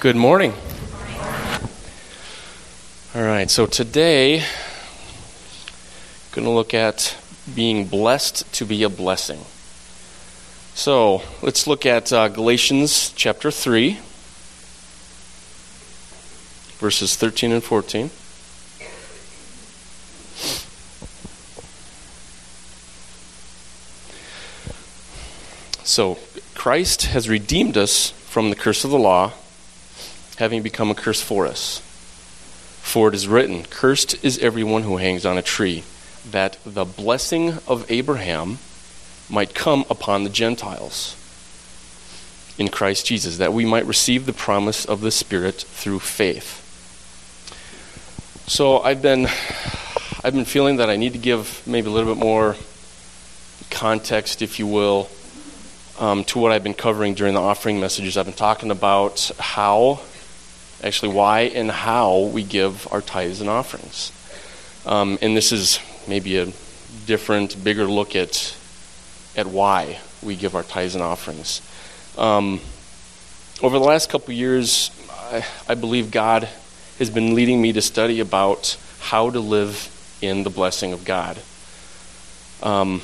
Good morning. All right, so today, going to look at being blessed to be a blessing. So let's look at uh, Galatians chapter 3, verses 13 and 14. So, Christ has redeemed us from the curse of the law having become a curse for us. For it is written, Cursed is everyone who hangs on a tree, that the blessing of Abraham might come upon the Gentiles in Christ Jesus, that we might receive the promise of the Spirit through faith. So I've been I've been feeling that I need to give maybe a little bit more context, if you will, um, to what I've been covering during the offering messages. I've been talking about how actually why and how we give our tithes and offerings. Um, and this is maybe a different, bigger look at at why we give our tithes and offerings. Um, over the last couple years, I, I believe God has been leading me to study about how to live in the blessing of God. Um,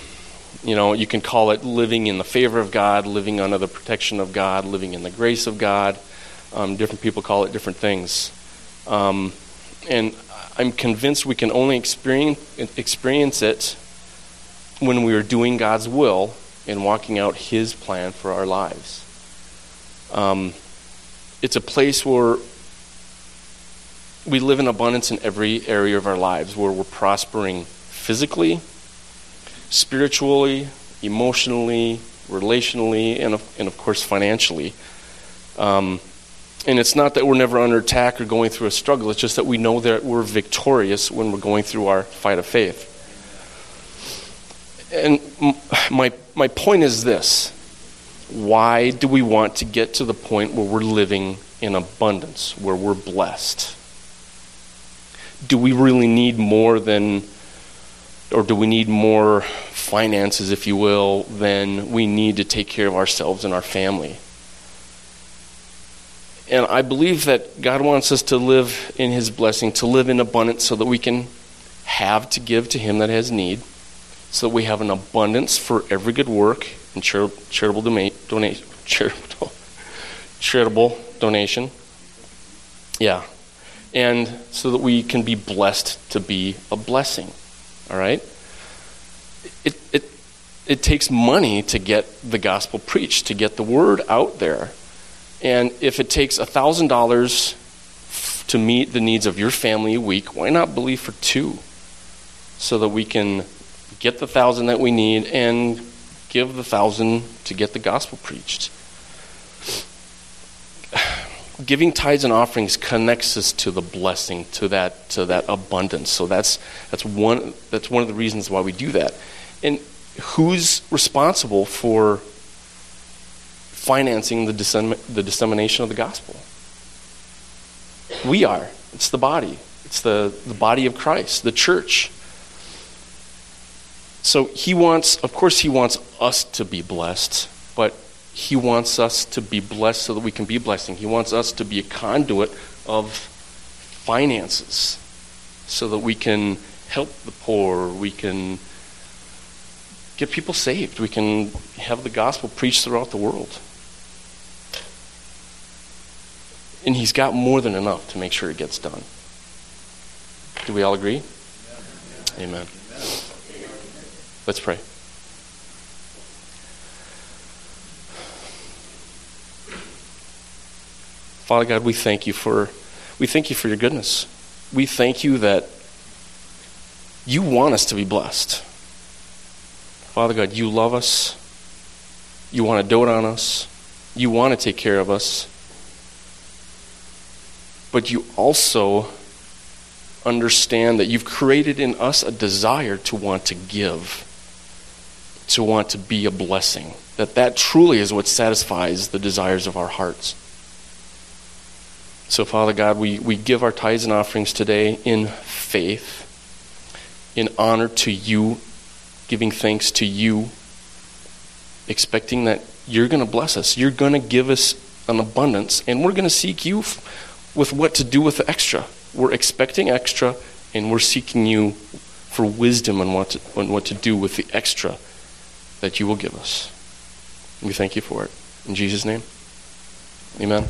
you know, you can call it living in the favor of God, living under the protection of God, living in the grace of God. Um, different people call it different things. Um, and I'm convinced we can only experience, experience it when we are doing God's will and walking out His plan for our lives. Um, it's a place where we live in abundance in every area of our lives, where we're prospering physically, spiritually, emotionally, relationally, and of, and of course financially. Um, and it's not that we're never under attack or going through a struggle, it's just that we know that we're victorious when we're going through our fight of faith. And my, my point is this why do we want to get to the point where we're living in abundance, where we're blessed? Do we really need more than, or do we need more finances, if you will, than we need to take care of ourselves and our family? And I believe that God wants us to live in His blessing, to live in abundance so that we can have to give to Him that has need, so that we have an abundance for every good work and char- charitable, doma- donation, charitable, charitable donation. Yeah. And so that we can be blessed to be a blessing. All right? It, it, it takes money to get the gospel preached, to get the word out there. And if it takes $1,000 to meet the needs of your family a week, why not believe for two? So that we can get the thousand that we need and give the thousand to get the gospel preached. Giving tithes and offerings connects us to the blessing, to that to that abundance. So that's that's one that's one of the reasons why we do that. And who's responsible for financing the, dissemin- the dissemination of the gospel. We are. It's the body. It's the, the body of Christ, the church. So he wants, of course, he wants us to be blessed, but he wants us to be blessed so that we can be blessing. He wants us to be a conduit of finances so that we can help the poor, we can get people saved, we can have the gospel preached throughout the world. And he's got more than enough to make sure it gets done. Do we all agree? Amen. Let's pray. Father God, we thank you for we thank you for your goodness. We thank you that you want us to be blessed. Father God, you love us. You want to dote on us. You want to take care of us but you also understand that you've created in us a desire to want to give, to want to be a blessing. That that truly is what satisfies the desires of our hearts. So, Father God, we, we give our tithes and offerings today in faith, in honor to you, giving thanks to you, expecting that you're going to bless us. You're going to give us an abundance, and we're going to seek you with what to do with the extra. We're expecting extra, and we're seeking you for wisdom on what to, on what to do with the extra that you will give us. We thank you for it. In Jesus' name, amen.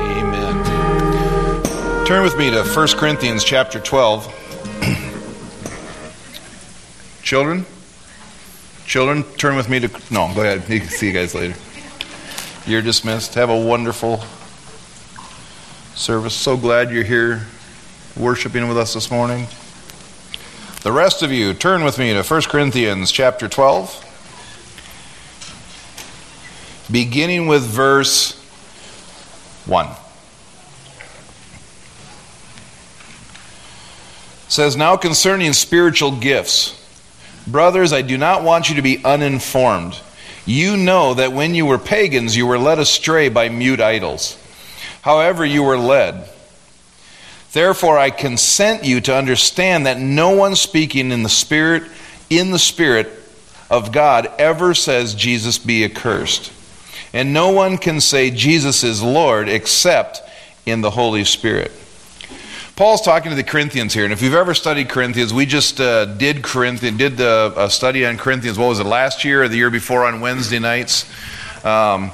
Amen. Turn with me to 1 Corinthians chapter 12. Children? Children, turn with me to. No, go ahead. See you guys later. You're dismissed. Have a wonderful service. So glad you're here worshiping with us this morning. The rest of you, turn with me to 1 Corinthians chapter 12, beginning with verse 1. It says, Now concerning spiritual gifts, brothers, I do not want you to be uninformed. You know that when you were pagans, you were led astray by mute idols. However, you were led. Therefore, I consent you to understand that no one speaking in the Spirit, in the Spirit of God, ever says Jesus be accursed. And no one can say Jesus is Lord except in the Holy Spirit. Paul's talking to the Corinthians here, and if you've ever studied Corinthians, we just uh, did Corinthians, did the uh, study on Corinthians. What was it last year or the year before on Wednesday nights? Um,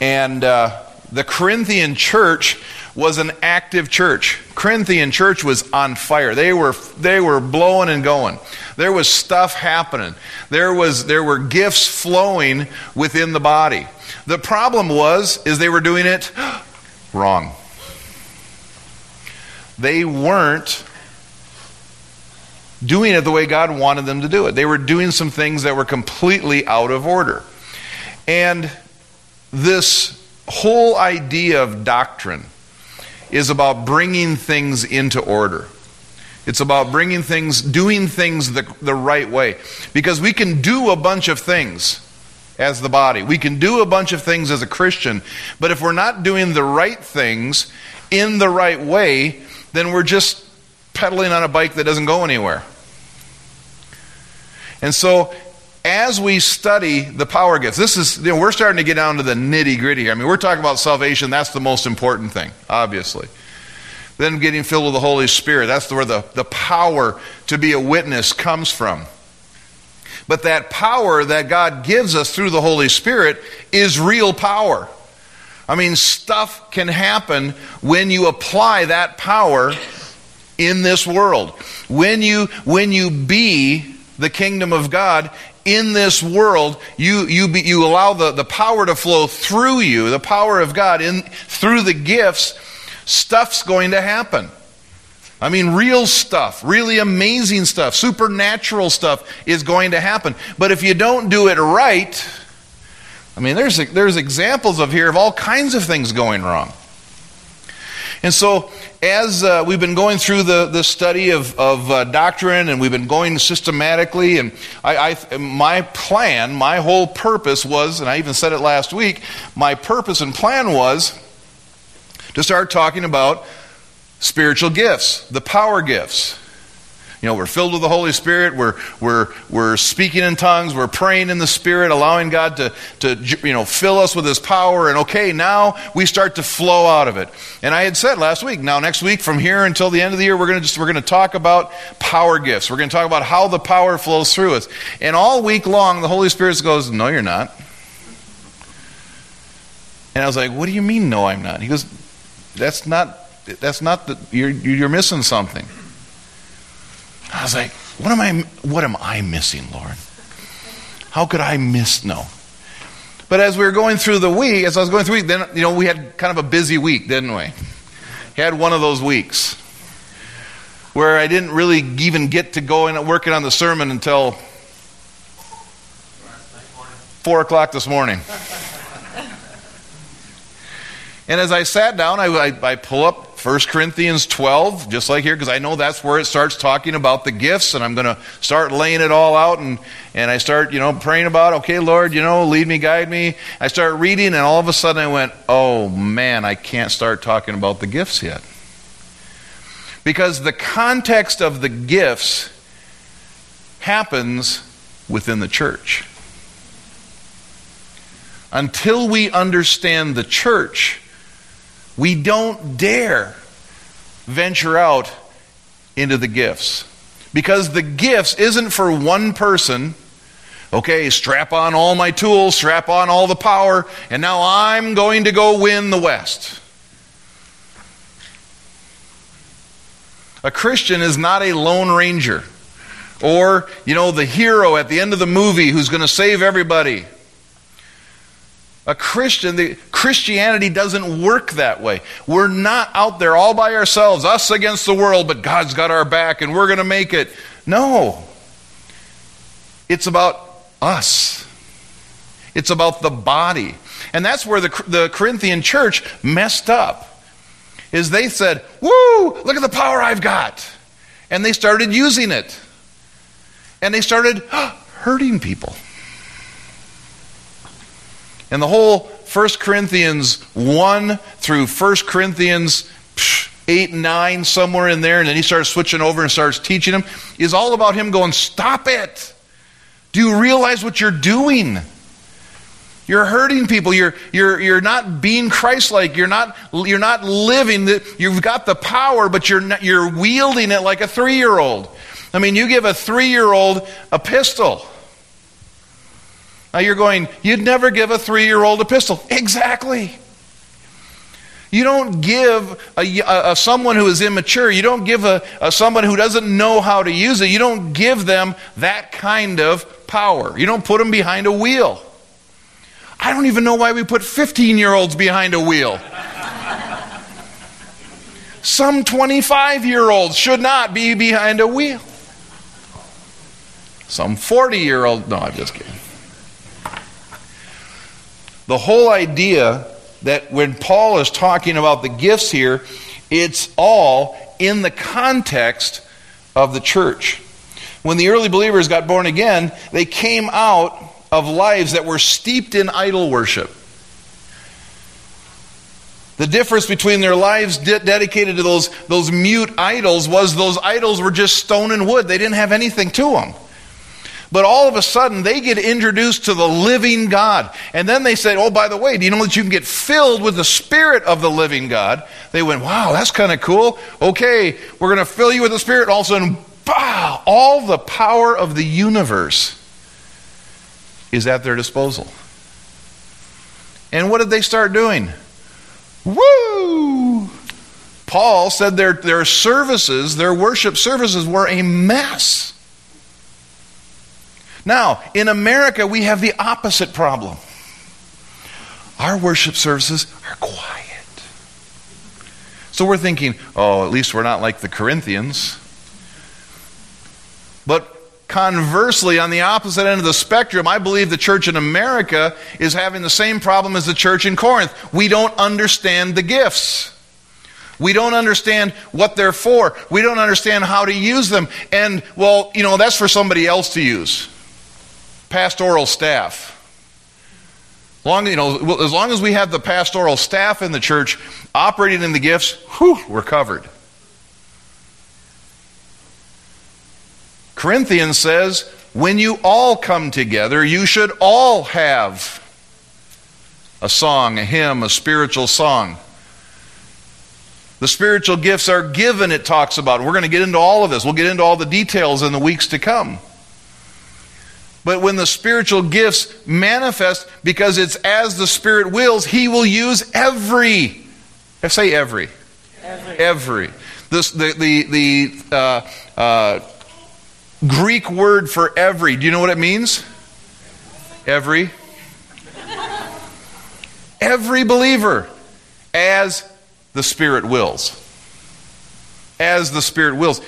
and uh, the Corinthian church was an active church. Corinthian church was on fire. They were they were blowing and going. There was stuff happening. There was there were gifts flowing within the body. The problem was is they were doing it wrong. They weren't doing it the way God wanted them to do it. They were doing some things that were completely out of order. And this whole idea of doctrine is about bringing things into order. It's about bringing things, doing things the, the right way. Because we can do a bunch of things as the body. We can do a bunch of things as a Christian, but if we're not doing the right things in the right way, then we're just pedaling on a bike that doesn't go anywhere. And so, as we study the power gifts, this is, you know, we're starting to get down to the nitty gritty here. I mean, we're talking about salvation, that's the most important thing, obviously. Then getting filled with the Holy Spirit, that's where the, the power to be a witness comes from. But that power that God gives us through the Holy Spirit is real power. I mean, stuff can happen when you apply that power in this world. When you when you be the kingdom of God in this world, you you be, you allow the, the power to flow through you, the power of God in through the gifts, stuff's going to happen. I mean, real stuff, really amazing stuff, supernatural stuff is going to happen. But if you don't do it right, I mean, there's, there's examples of here of all kinds of things going wrong. And so, as uh, we've been going through the, the study of, of uh, doctrine and we've been going systematically, and I, I, my plan, my whole purpose was, and I even said it last week, my purpose and plan was to start talking about spiritual gifts, the power gifts. You know, we're filled with the Holy Spirit. We're, we're, we're speaking in tongues. We're praying in the Spirit, allowing God to, to, you know, fill us with His power. And okay, now we start to flow out of it. And I had said last week, now next week, from here until the end of the year, we're going to just, we're going to talk about power gifts. We're going to talk about how the power flows through us. And all week long, the Holy Spirit goes, no, you're not. And I was like, what do you mean, no, I'm not? He goes, that's not that's not the you're you're missing something. I was like, what am I what am I missing, Lord? How could I miss no? But as we were going through the week, as I was going through, then you know we had kind of a busy week, didn't we? Had one of those weeks where I didn't really even get to go and working on the sermon until four o'clock this morning. And as I sat down, I, I, I pull up 1 Corinthians 12, just like here, because I know that's where it starts talking about the gifts, and I'm going to start laying it all out, and, and I start, you know, praying about, okay, Lord, you know, lead me, guide me. I start reading, and all of a sudden I went, oh man, I can't start talking about the gifts yet. Because the context of the gifts happens within the church. until we understand the church, we don't dare venture out into the gifts. Because the gifts isn't for one person. Okay, strap on all my tools, strap on all the power, and now I'm going to go win the West. A Christian is not a lone ranger or, you know, the hero at the end of the movie who's going to save everybody. A Christian, the, Christianity doesn't work that way. We're not out there all by ourselves, us against the world, but God's got our back and we're going to make it. No. It's about us. It's about the body. And that's where the, the Corinthian church messed up. Is they said, "Woo, look at the power I've got." And they started using it. And they started hurting people. And the whole 1 Corinthians 1 through 1 Corinthians 8 and 9, somewhere in there, and then he starts switching over and starts teaching them, is all about him going, Stop it! Do you realize what you're doing? You're hurting people. You're, you're, you're not being Christ like. You're not, you're not living. The, you've got the power, but you're, not, you're wielding it like a three year old. I mean, you give a three year old a pistol. Now you're going, you'd never give a three year old a pistol. Exactly. You don't give a, a, a, someone who is immature, you don't give a, a someone who doesn't know how to use it, you don't give them that kind of power. You don't put them behind a wheel. I don't even know why we put 15 year olds behind a wheel. Some 25 year olds should not be behind a wheel. Some 40 year old, no, I'm just kidding. The whole idea that when Paul is talking about the gifts here, it's all in the context of the church. When the early believers got born again, they came out of lives that were steeped in idol worship. The difference between their lives de- dedicated to those, those mute idols was those idols were just stone and wood. They didn't have anything to them. But all of a sudden, they get introduced to the living God. And then they said, Oh, by the way, do you know that you can get filled with the Spirit of the living God? They went, Wow, that's kind of cool. Okay, we're going to fill you with the Spirit. All of a sudden, bah, all the power of the universe is at their disposal. And what did they start doing? Woo! Paul said their, their services, their worship services, were a mess. Now, in America, we have the opposite problem. Our worship services are quiet. So we're thinking, oh, at least we're not like the Corinthians. But conversely, on the opposite end of the spectrum, I believe the church in America is having the same problem as the church in Corinth. We don't understand the gifts. We don't understand what they're for. We don't understand how to use them. And, well, you know, that's for somebody else to use pastoral staff. Long, you know, as long as we have the pastoral staff in the church operating in the gifts, whew, we're covered. Corinthians says, when you all come together, you should all have a song, a hymn, a spiritual song. The spiritual gifts are given, it talks about. We're going to get into all of this. We'll get into all the details in the weeks to come. But when the spiritual gifts manifest, because it's as the Spirit wills, He will use every. I say every. Every. every. This, the the, the uh, uh, Greek word for every, do you know what it means? Every. every believer, as the Spirit wills. As the Spirit wills.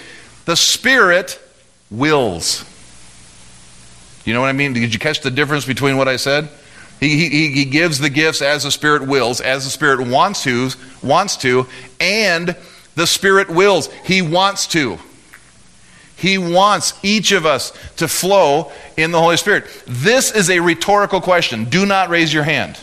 The Spirit wills. You know what I mean? Did you catch the difference between what I said? He, he, he gives the gifts as the Spirit wills, as the Spirit wants to, wants to, and the Spirit wills. He wants to. He wants each of us to flow in the Holy Spirit. This is a rhetorical question. Do not raise your hand.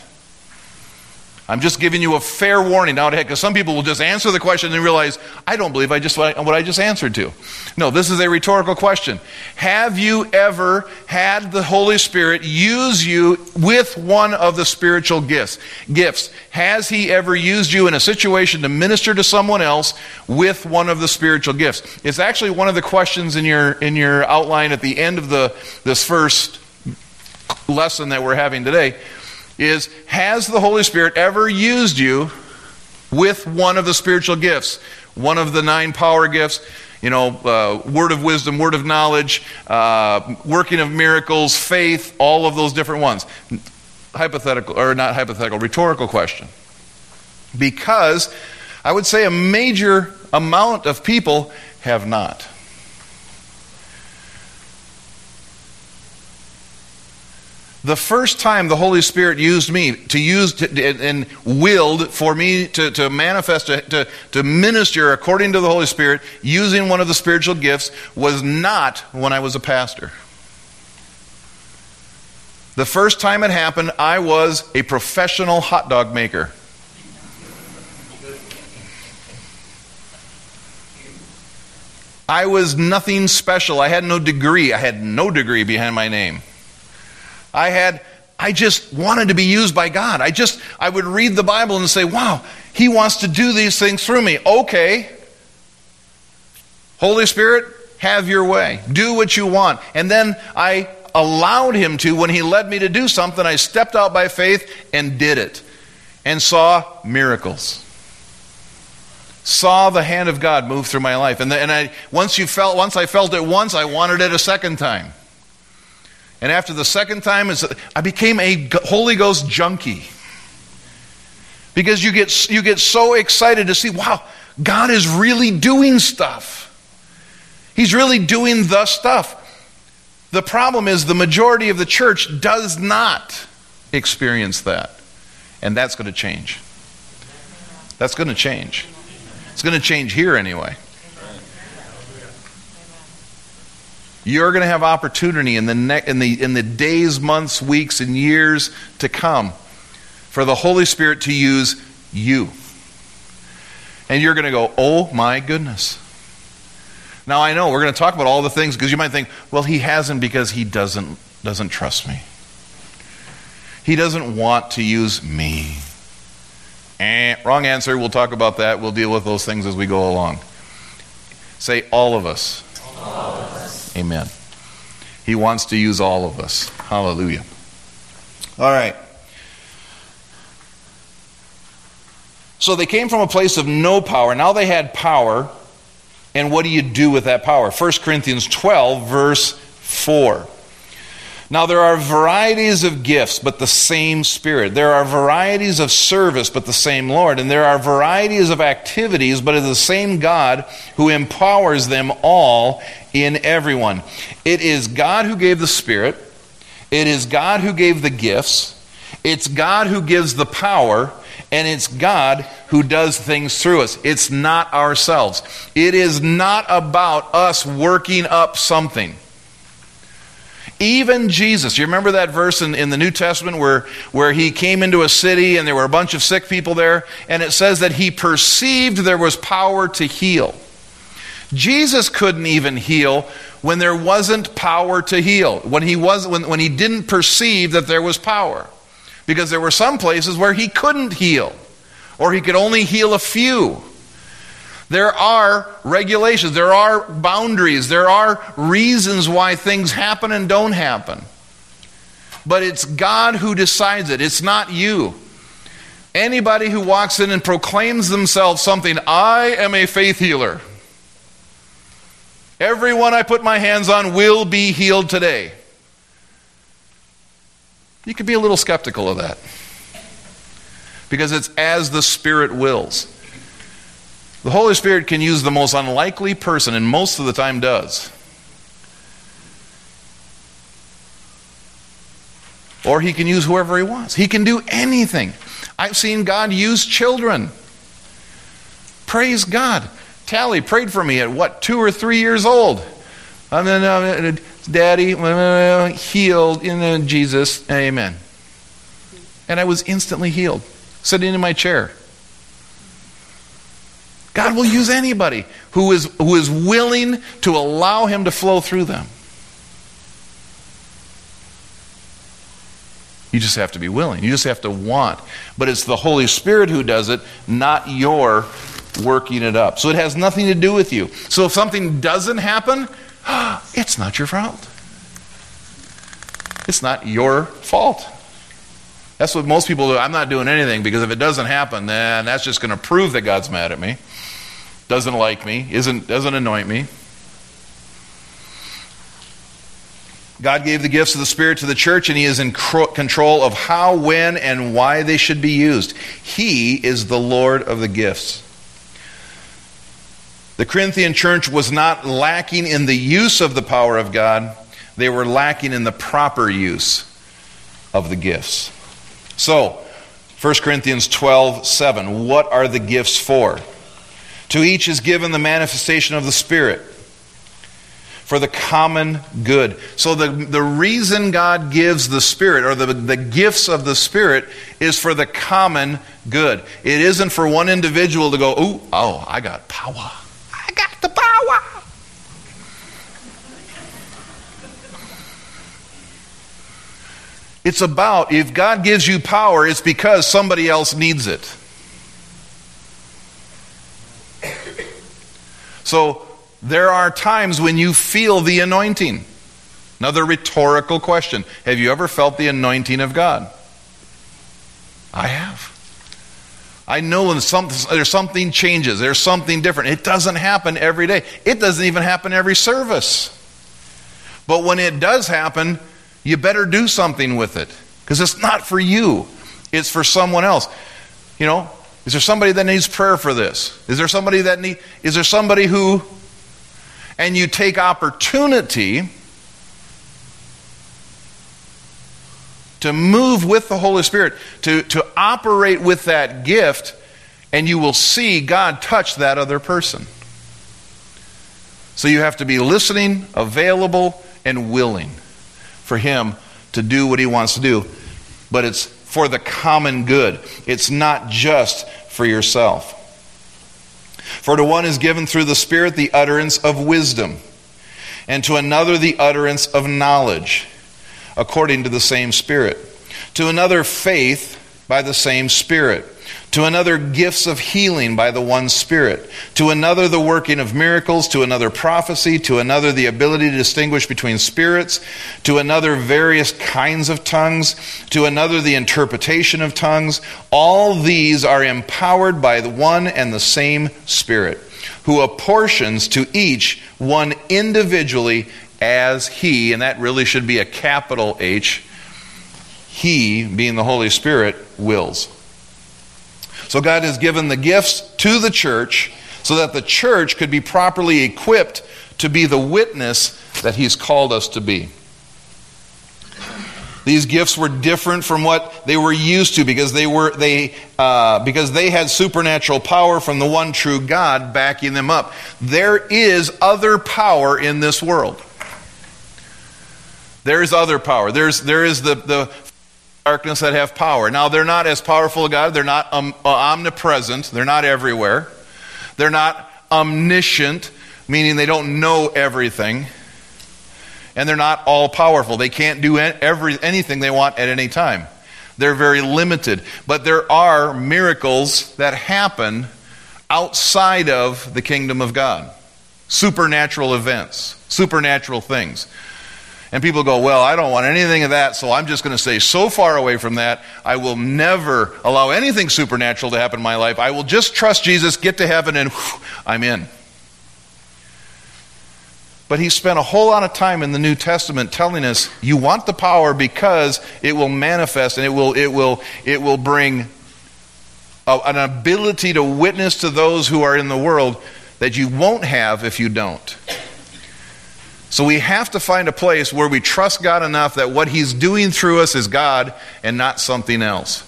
I'm just giving you a fair warning now, because some people will just answer the question and realize, I don't believe I just what I just answered to. No, this is a rhetorical question. Have you ever had the Holy Spirit use you with one of the spiritual gifts? Gifts. Has He ever used you in a situation to minister to someone else with one of the spiritual gifts? It's actually one of the questions in your in your outline at the end of the this first lesson that we're having today is Has the Holy Spirit ever used you with one of the spiritual gifts? One of the nine power gifts? You know, uh, word of wisdom, word of knowledge, uh, working of miracles, faith, all of those different ones. Hypothetical, or not hypothetical, rhetorical question. Because I would say a major amount of people have not. The first time the Holy Spirit used me to use to, and willed for me to, to manifest, to, to, to minister according to the Holy Spirit, using one of the spiritual gifts, was not when I was a pastor. The first time it happened, I was a professional hot dog maker. I was nothing special. I had no degree. I had no degree behind my name. I had I just wanted to be used by God. I just I would read the Bible and say, "Wow, he wants to do these things through me." Okay. Holy Spirit, have your way. Do what you want. And then I allowed him to when he led me to do something, I stepped out by faith and did it and saw miracles. Saw the hand of God move through my life. And, the, and I once you felt once I felt it once, I wanted it a second time. And after the second time, I became a Holy Ghost junkie. Because you get, you get so excited to see, wow, God is really doing stuff. He's really doing the stuff. The problem is the majority of the church does not experience that. And that's going to change. That's going to change. It's going to change here anyway. You're going to have opportunity in the, ne- in, the, in the days, months, weeks, and years to come for the Holy Spirit to use you. And you're going to go, oh my goodness. Now I know we're going to talk about all the things because you might think, well, he hasn't because he doesn't doesn't trust me. He doesn't want to use me. Eh, wrong answer. We'll talk about that. We'll deal with those things as we go along. Say all of us. All of us. Amen. He wants to use all of us. Hallelujah. All right. So they came from a place of no power. Now they had power. And what do you do with that power? 1 Corinthians 12, verse 4. Now, there are varieties of gifts, but the same Spirit. There are varieties of service, but the same Lord. And there are varieties of activities, but it is the same God who empowers them all in everyone. It is God who gave the Spirit, it is God who gave the gifts, it's God who gives the power, and it's God who does things through us. It's not ourselves. It is not about us working up something. Even Jesus, you remember that verse in, in the New Testament where, where he came into a city and there were a bunch of sick people there, and it says that he perceived there was power to heal. Jesus couldn't even heal when there wasn't power to heal, when he, was, when, when he didn't perceive that there was power. Because there were some places where he couldn't heal, or he could only heal a few. There are regulations, there are boundaries, there are reasons why things happen and don't happen. But it's God who decides it, it's not you. Anybody who walks in and proclaims themselves something, I am a faith healer. Everyone I put my hands on will be healed today. You could be a little skeptical of that. Because it's as the Spirit wills. The Holy Spirit can use the most unlikely person, and most of the time does. Or he can use whoever he wants. He can do anything. I've seen God use children. Praise God. Tally prayed for me at what, two or three years old. And then, uh, Daddy, healed in Jesus. Amen. And I was instantly healed. sitting in my chair. God will use anybody who is, who is willing to allow Him to flow through them. You just have to be willing. You just have to want. But it's the Holy Spirit who does it, not your working it up. So it has nothing to do with you. So if something doesn't happen, it's not your fault. It's not your fault. That's what most people do. I'm not doing anything because if it doesn't happen, then that's just going to prove that God's mad at me, doesn't like me, isn't, doesn't anoint me. God gave the gifts of the Spirit to the church, and He is in control of how, when, and why they should be used. He is the Lord of the gifts. The Corinthian church was not lacking in the use of the power of God, they were lacking in the proper use of the gifts. So, 1 Corinthians 12 7. What are the gifts for? To each is given the manifestation of the Spirit for the common good. So, the, the reason God gives the Spirit, or the, the gifts of the Spirit, is for the common good. It isn't for one individual to go, oh, oh, I got power. I got the power. It's about if God gives you power, it's because somebody else needs it. So there are times when you feel the anointing. Another rhetorical question Have you ever felt the anointing of God? I have. I know when some, there's something changes, there's something different. It doesn't happen every day, it doesn't even happen every service. But when it does happen, you better do something with it because it's not for you, it's for someone else. You know, is there somebody that needs prayer for this? Is there somebody that need is there somebody who and you take opportunity to move with the Holy Spirit, to, to operate with that gift, and you will see God touch that other person. So you have to be listening, available, and willing for him to do what he wants to do. But it's for the common good, it's not just for yourself. For to one is given through the Spirit the utterance of wisdom, and to another the utterance of knowledge, according to the same Spirit. To another, faith by the same Spirit to another gifts of healing by the one Spirit, to another the working of miracles, to another prophecy, to another the ability to distinguish between spirits, to another various kinds of tongues, to another the interpretation of tongues. All these are empowered by the one and the same Spirit, who apportions to each one individually as He, and that really should be a capital H, He, being the Holy Spirit, wills. So God has given the gifts to the church so that the church could be properly equipped to be the witness that He's called us to be. These gifts were different from what they were used to because they were they uh, because they had supernatural power from the one true God backing them up. There is other power in this world. There is other power. There's there is the the darkness that have power. Now, they're not as powerful as God. They're not um, uh, omnipresent. They're not everywhere. They're not omniscient, meaning they don't know everything. And they're not all powerful. They can't do every, anything they want at any time. They're very limited. But there are miracles that happen outside of the kingdom of God supernatural events, supernatural things. And people go, Well, I don't want anything of that, so I'm just going to stay so far away from that. I will never allow anything supernatural to happen in my life. I will just trust Jesus, get to heaven, and whew, I'm in. But he spent a whole lot of time in the New Testament telling us you want the power because it will manifest and it will, it will, it will bring a, an ability to witness to those who are in the world that you won't have if you don't. So we have to find a place where we trust God enough that what He's doing through us is God and not something else.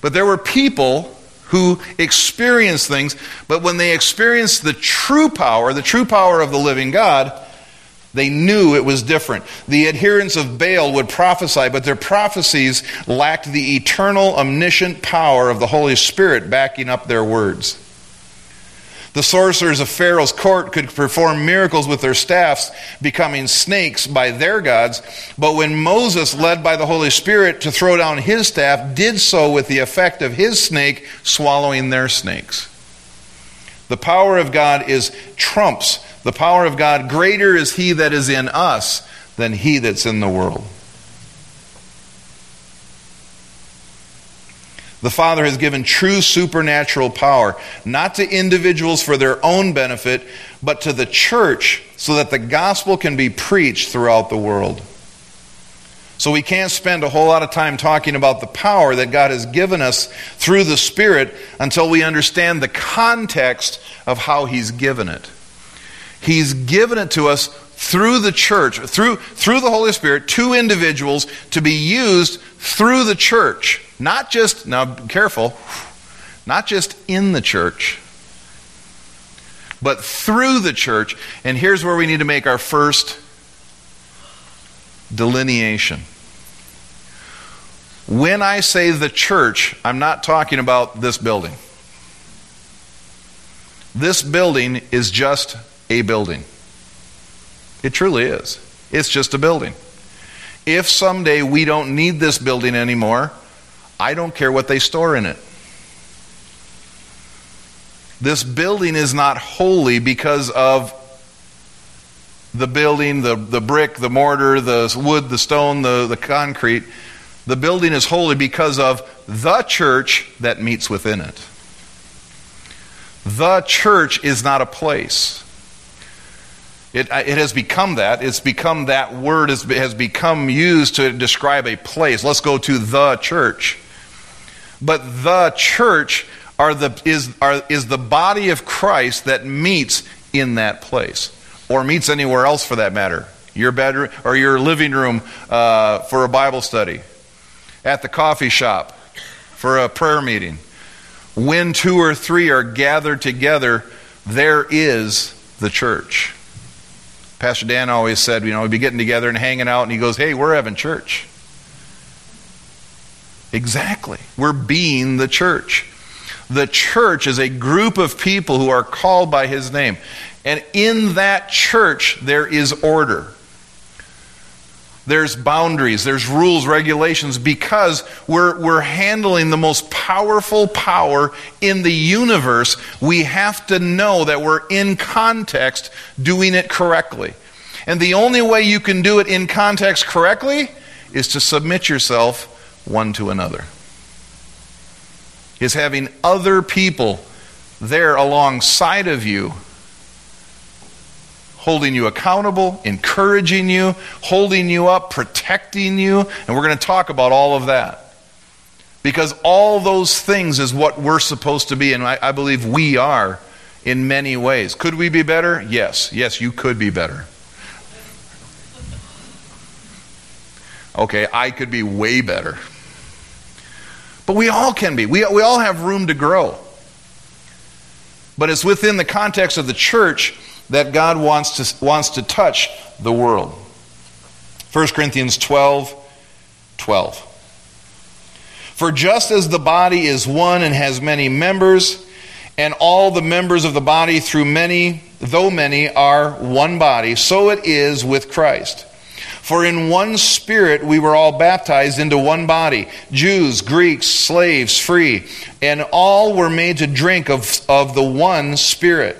But there were people who experienced things, but when they experienced the true power, the true power of the living God, They knew it was different. The adherents of Baal would prophesy, but their prophecies lacked the eternal, omniscient power of the Holy Spirit backing up their words. The sorcerers of Pharaoh's court could perform miracles with their staffs, becoming snakes by their gods. But when Moses, led by the Holy Spirit to throw down his staff, did so with the effect of his snake swallowing their snakes. The power of God is trumps the power of God. Greater is he that is in us than he that's in the world. The Father has given true supernatural power, not to individuals for their own benefit, but to the church so that the gospel can be preached throughout the world. So we can't spend a whole lot of time talking about the power that God has given us through the Spirit until we understand the context of how He's given it. He's given it to us through the church, through, through the Holy Spirit, to individuals to be used through the church. Not just, now be careful, not just in the church, but through the church. And here's where we need to make our first delineation. When I say the church, I'm not talking about this building. This building is just a building. It truly is. It's just a building. If someday we don't need this building anymore, I don't care what they store in it. This building is not holy because of the building, the, the brick, the mortar, the wood, the stone, the, the concrete. The building is holy because of the church that meets within it. The church is not a place. It, uh, it has become that. It's become that word has, has become used to describe a place. Let's go to the church. But the church are the, is, are, is the body of Christ that meets in that place, or meets anywhere else for that matter. Your bedroom or your living room uh, for a Bible study, at the coffee shop for a prayer meeting. When two or three are gathered together, there is the church. Pastor Dan always said, you know, we'd be getting together and hanging out, and he goes, hey, we're having church. Exactly. We're being the church. The church is a group of people who are called by his name. And in that church, there is order. There's boundaries, there's rules, regulations, because we're, we're handling the most powerful power in the universe. We have to know that we're in context doing it correctly. And the only way you can do it in context correctly is to submit yourself one to another. Is having other people there alongside of you, holding you accountable, encouraging you, holding you up, protecting you. And we're going to talk about all of that. Because all those things is what we're supposed to be, and I, I believe we are in many ways. Could we be better? Yes. Yes, you could be better. Okay, I could be way better. But we all can be. We, we all have room to grow. But it's within the context of the church that God wants to, wants to touch the world. 1 Corinthians 12 12. For just as the body is one and has many members, and all the members of the body through many, though many, are one body, so it is with Christ. For in one spirit we were all baptized into one body Jews, Greeks, slaves, free, and all were made to drink of, of the one spirit.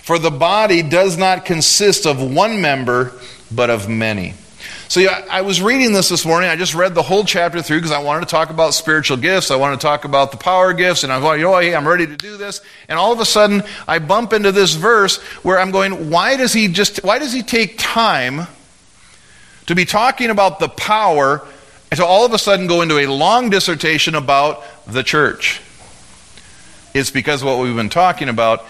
For the body does not consist of one member, but of many. So yeah, I was reading this this morning. I just read the whole chapter through because I wanted to talk about spiritual gifts. I wanted to talk about the power gifts, and I'm you know, hey, I'm ready to do this. And all of a sudden, I bump into this verse where I'm going, why does he just? Why does he take time? To be talking about the power and to all of a sudden go into a long dissertation about the church. It's because what we've been talking about,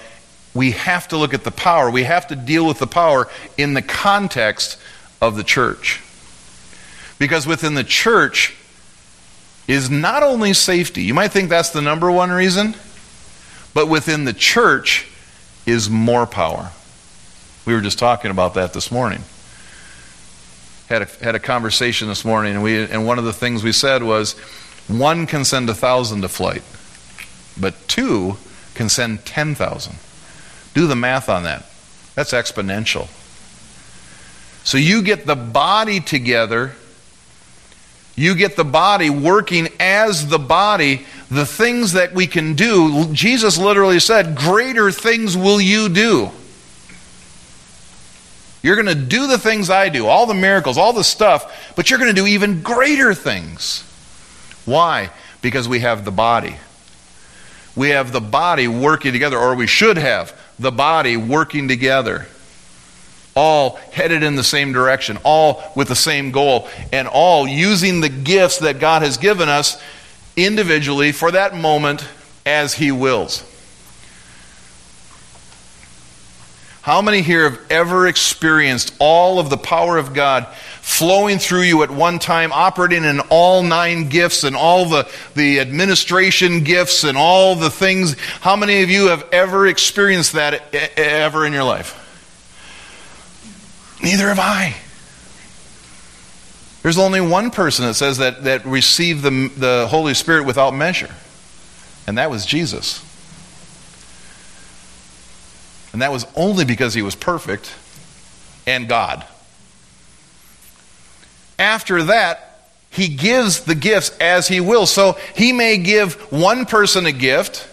we have to look at the power. We have to deal with the power in the context of the church. Because within the church is not only safety, you might think that's the number one reason, but within the church is more power. We were just talking about that this morning. Had a, had a conversation this morning, and, we, and one of the things we said was one can send a thousand to flight, but two can send 10,000. Do the math on that. That's exponential. So you get the body together, you get the body working as the body. The things that we can do, Jesus literally said, Greater things will you do. You're going to do the things I do, all the miracles, all the stuff, but you're going to do even greater things. Why? Because we have the body. We have the body working together, or we should have the body working together. All headed in the same direction, all with the same goal, and all using the gifts that God has given us individually for that moment as He wills. How many here have ever experienced all of the power of God flowing through you at one time, operating in all nine gifts and all the, the administration gifts and all the things? How many of you have ever experienced that ever in your life? Neither have I. There's only one person that says that, that received the, the Holy Spirit without measure, and that was Jesus. And that was only because he was perfect and God. After that, he gives the gifts as he will. So he may give one person a gift,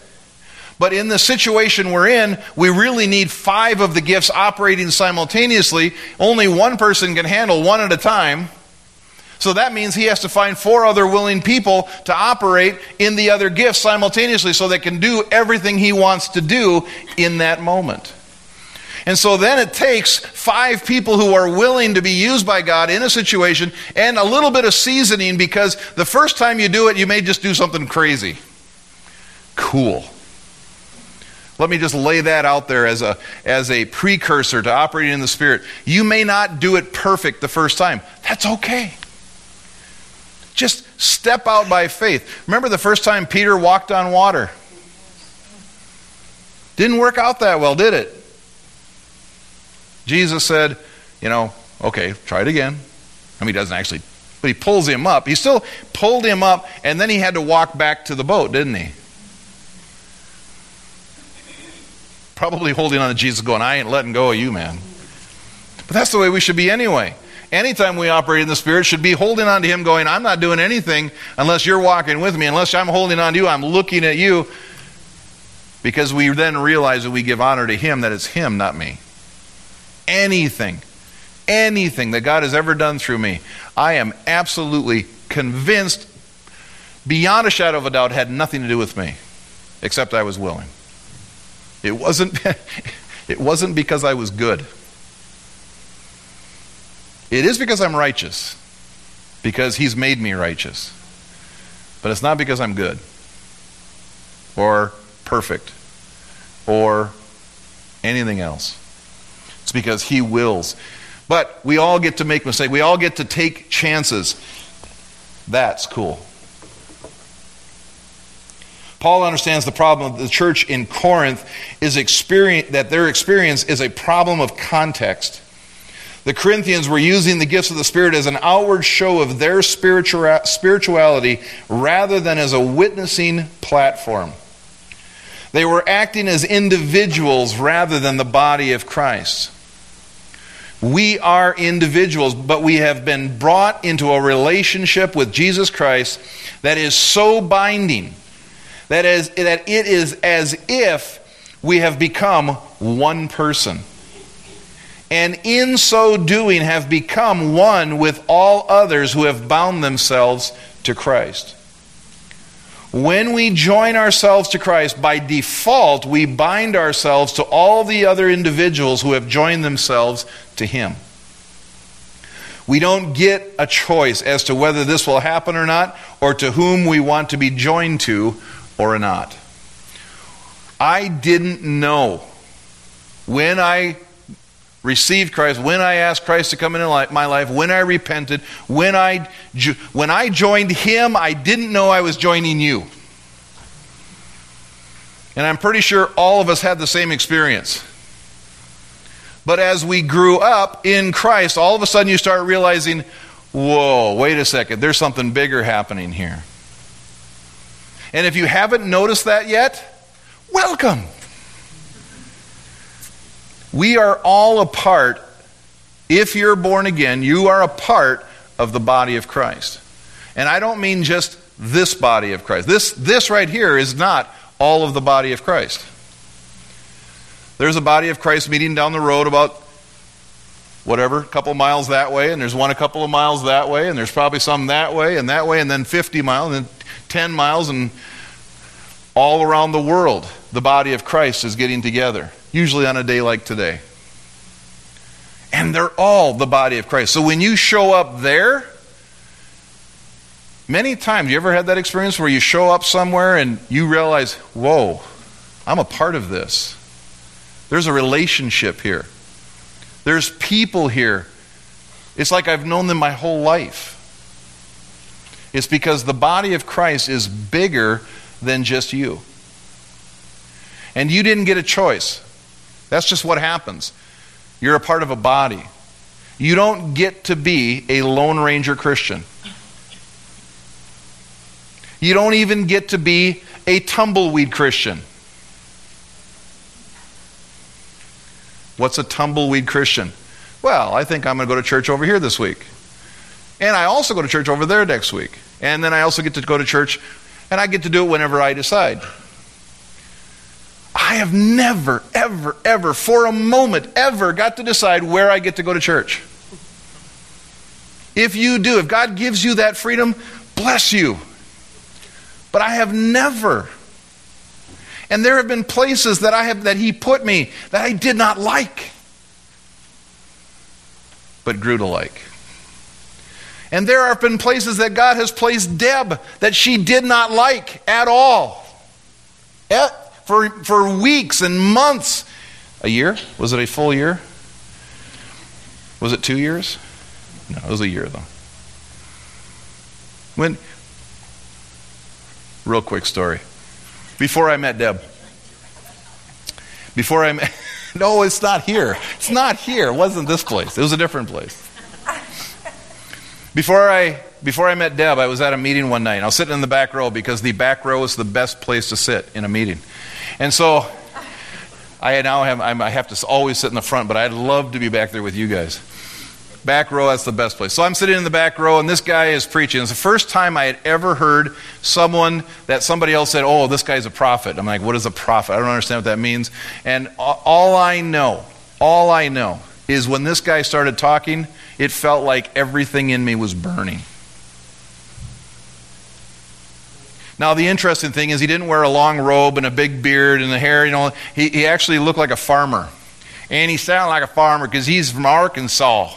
but in the situation we're in, we really need five of the gifts operating simultaneously. Only one person can handle one at a time. So that means he has to find four other willing people to operate in the other gifts simultaneously so they can do everything he wants to do in that moment. And so then it takes five people who are willing to be used by God in a situation and a little bit of seasoning because the first time you do it, you may just do something crazy. Cool. Let me just lay that out there as a, as a precursor to operating in the Spirit. You may not do it perfect the first time. That's okay. Just step out by faith. Remember the first time Peter walked on water? Didn't work out that well, did it? Jesus said, you know, okay, try it again. I mean, he doesn't actually, but he pulls him up. He still pulled him up, and then he had to walk back to the boat, didn't he? Probably holding on to Jesus, going, I ain't letting go of you, man. But that's the way we should be anyway. Anytime we operate in the Spirit, should be holding on to Him, going, I'm not doing anything unless you're walking with me. Unless I'm holding on to you, I'm looking at you. Because we then realize that we give honor to Him, that it's Him, not me anything, anything that God has ever done through me, I am absolutely convinced, beyond a shadow of a doubt, had nothing to do with me, except I was willing. It wasn't, it wasn't because I was good. It is because I'm righteous, because He's made me righteous. But it's not because I'm good or perfect or anything else. It's because He wills. But we all get to make mistakes. We all get to take chances. That's cool. Paul understands the problem of the church in Corinth is experience, that their experience is a problem of context. The Corinthians were using the gifts of the Spirit as an outward show of their spirituality rather than as a witnessing platform. They were acting as individuals rather than the body of Christ. We are individuals, but we have been brought into a relationship with Jesus Christ that is so binding that, is, that it is as if we have become one person. And in so doing, have become one with all others who have bound themselves to Christ. When we join ourselves to Christ, by default, we bind ourselves to all the other individuals who have joined themselves to Him. We don't get a choice as to whether this will happen or not, or to whom we want to be joined to or not. I didn't know when I received Christ, when I asked Christ to come into my life, when I repented, when I, when I joined Him, I didn't know I was joining you. And I'm pretty sure all of us had the same experience. But as we grew up in Christ, all of a sudden you start realizing, whoa, wait a second, there's something bigger happening here. And if you haven't noticed that yet, welcome. We are all a part, if you're born again, you are a part of the body of Christ. And I don't mean just this body of Christ. This, this right here is not all of the body of Christ. There's a body of Christ meeting down the road about whatever, a couple miles that way, and there's one a couple of miles that way, and there's probably some that way and that way, and then 50 miles, and then 10 miles, and all around the world, the body of Christ is getting together, usually on a day like today. And they're all the body of Christ. So when you show up there, many times, you ever had that experience where you show up somewhere and you realize, whoa, I'm a part of this? There's a relationship here. There's people here. It's like I've known them my whole life. It's because the body of Christ is bigger than just you. And you didn't get a choice. That's just what happens. You're a part of a body. You don't get to be a Lone Ranger Christian. You don't even get to be a tumbleweed Christian. What's a tumbleweed Christian? Well, I think I'm going to go to church over here this week. And I also go to church over there next week. And then I also get to go to church, and I get to do it whenever I decide. I have never, ever, ever, for a moment, ever got to decide where I get to go to church. If you do, if God gives you that freedom, bless you. But I have never. And there have been places that I have that he put me that I did not like but grew to like. And there have been places that God has placed Deb that she did not like at all. For, for weeks and months. A year? Was it a full year? Was it two years? No, it was a year though. When, real quick story. Before I met Deb, before I met, no, it's not here. It's not here. It wasn't this place. It was a different place. Before I before I met Deb, I was at a meeting one night. I was sitting in the back row because the back row is the best place to sit in a meeting. And so I now have I have to always sit in the front, but I'd love to be back there with you guys. Back row, that's the best place. So I'm sitting in the back row, and this guy is preaching. It's the first time I had ever heard someone that somebody else said, Oh, this guy's a prophet. I'm like, What is a prophet? I don't understand what that means. And all I know, all I know is when this guy started talking, it felt like everything in me was burning. Now, the interesting thing is, he didn't wear a long robe and a big beard and the hair, you know. He, he actually looked like a farmer. And he sounded like a farmer because he's from Arkansas.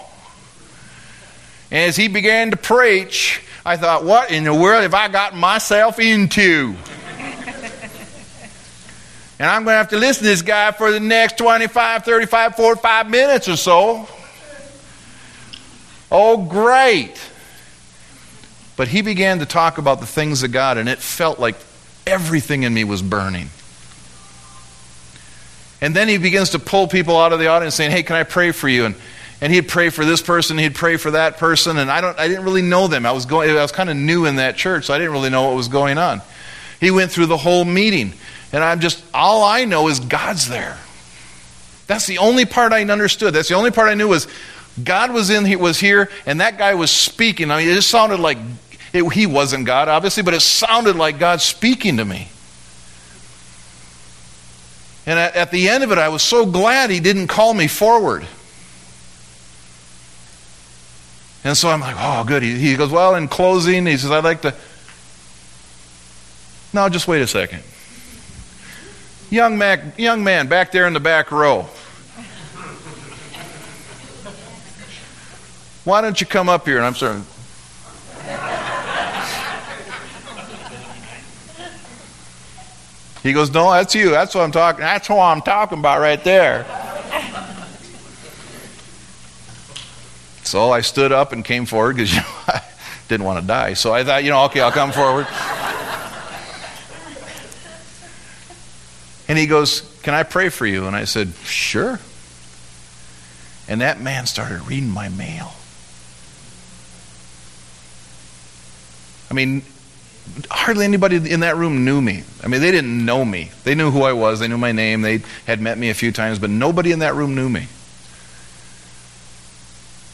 And as he began to preach, I thought, what in the world have I gotten myself into? and I'm going to have to listen to this guy for the next 25, 35, 45 minutes or so. Oh, great. But he began to talk about the things of God, and it felt like everything in me was burning. And then he begins to pull people out of the audience saying, Hey, can I pray for you? And and he'd pray for this person, he'd pray for that person, and I don't I didn't really know them. I was going I was kind of new in that church, so I didn't really know what was going on. He went through the whole meeting, and I'm just all I know is God's there. That's the only part I understood. That's the only part I knew was God was in was here, and that guy was speaking. I mean, it just sounded like it, he wasn't God, obviously, but it sounded like God speaking to me. And at, at the end of it, I was so glad he didn't call me forward. And so I'm like, oh, good. He, he goes, well, in closing, he says, I'd like to. Now, just wait a second. Young man, young man back there in the back row. Why don't you come up here? And I'm saying, He goes, No, that's you. That's what I'm talking. That's what I'm talking about right there. So I stood up and came forward because you know, I didn't want to die. So I thought, you know, okay, I'll come forward. and he goes, Can I pray for you? And I said, Sure. And that man started reading my mail. I mean, hardly anybody in that room knew me. I mean, they didn't know me. They knew who I was, they knew my name, they had met me a few times, but nobody in that room knew me.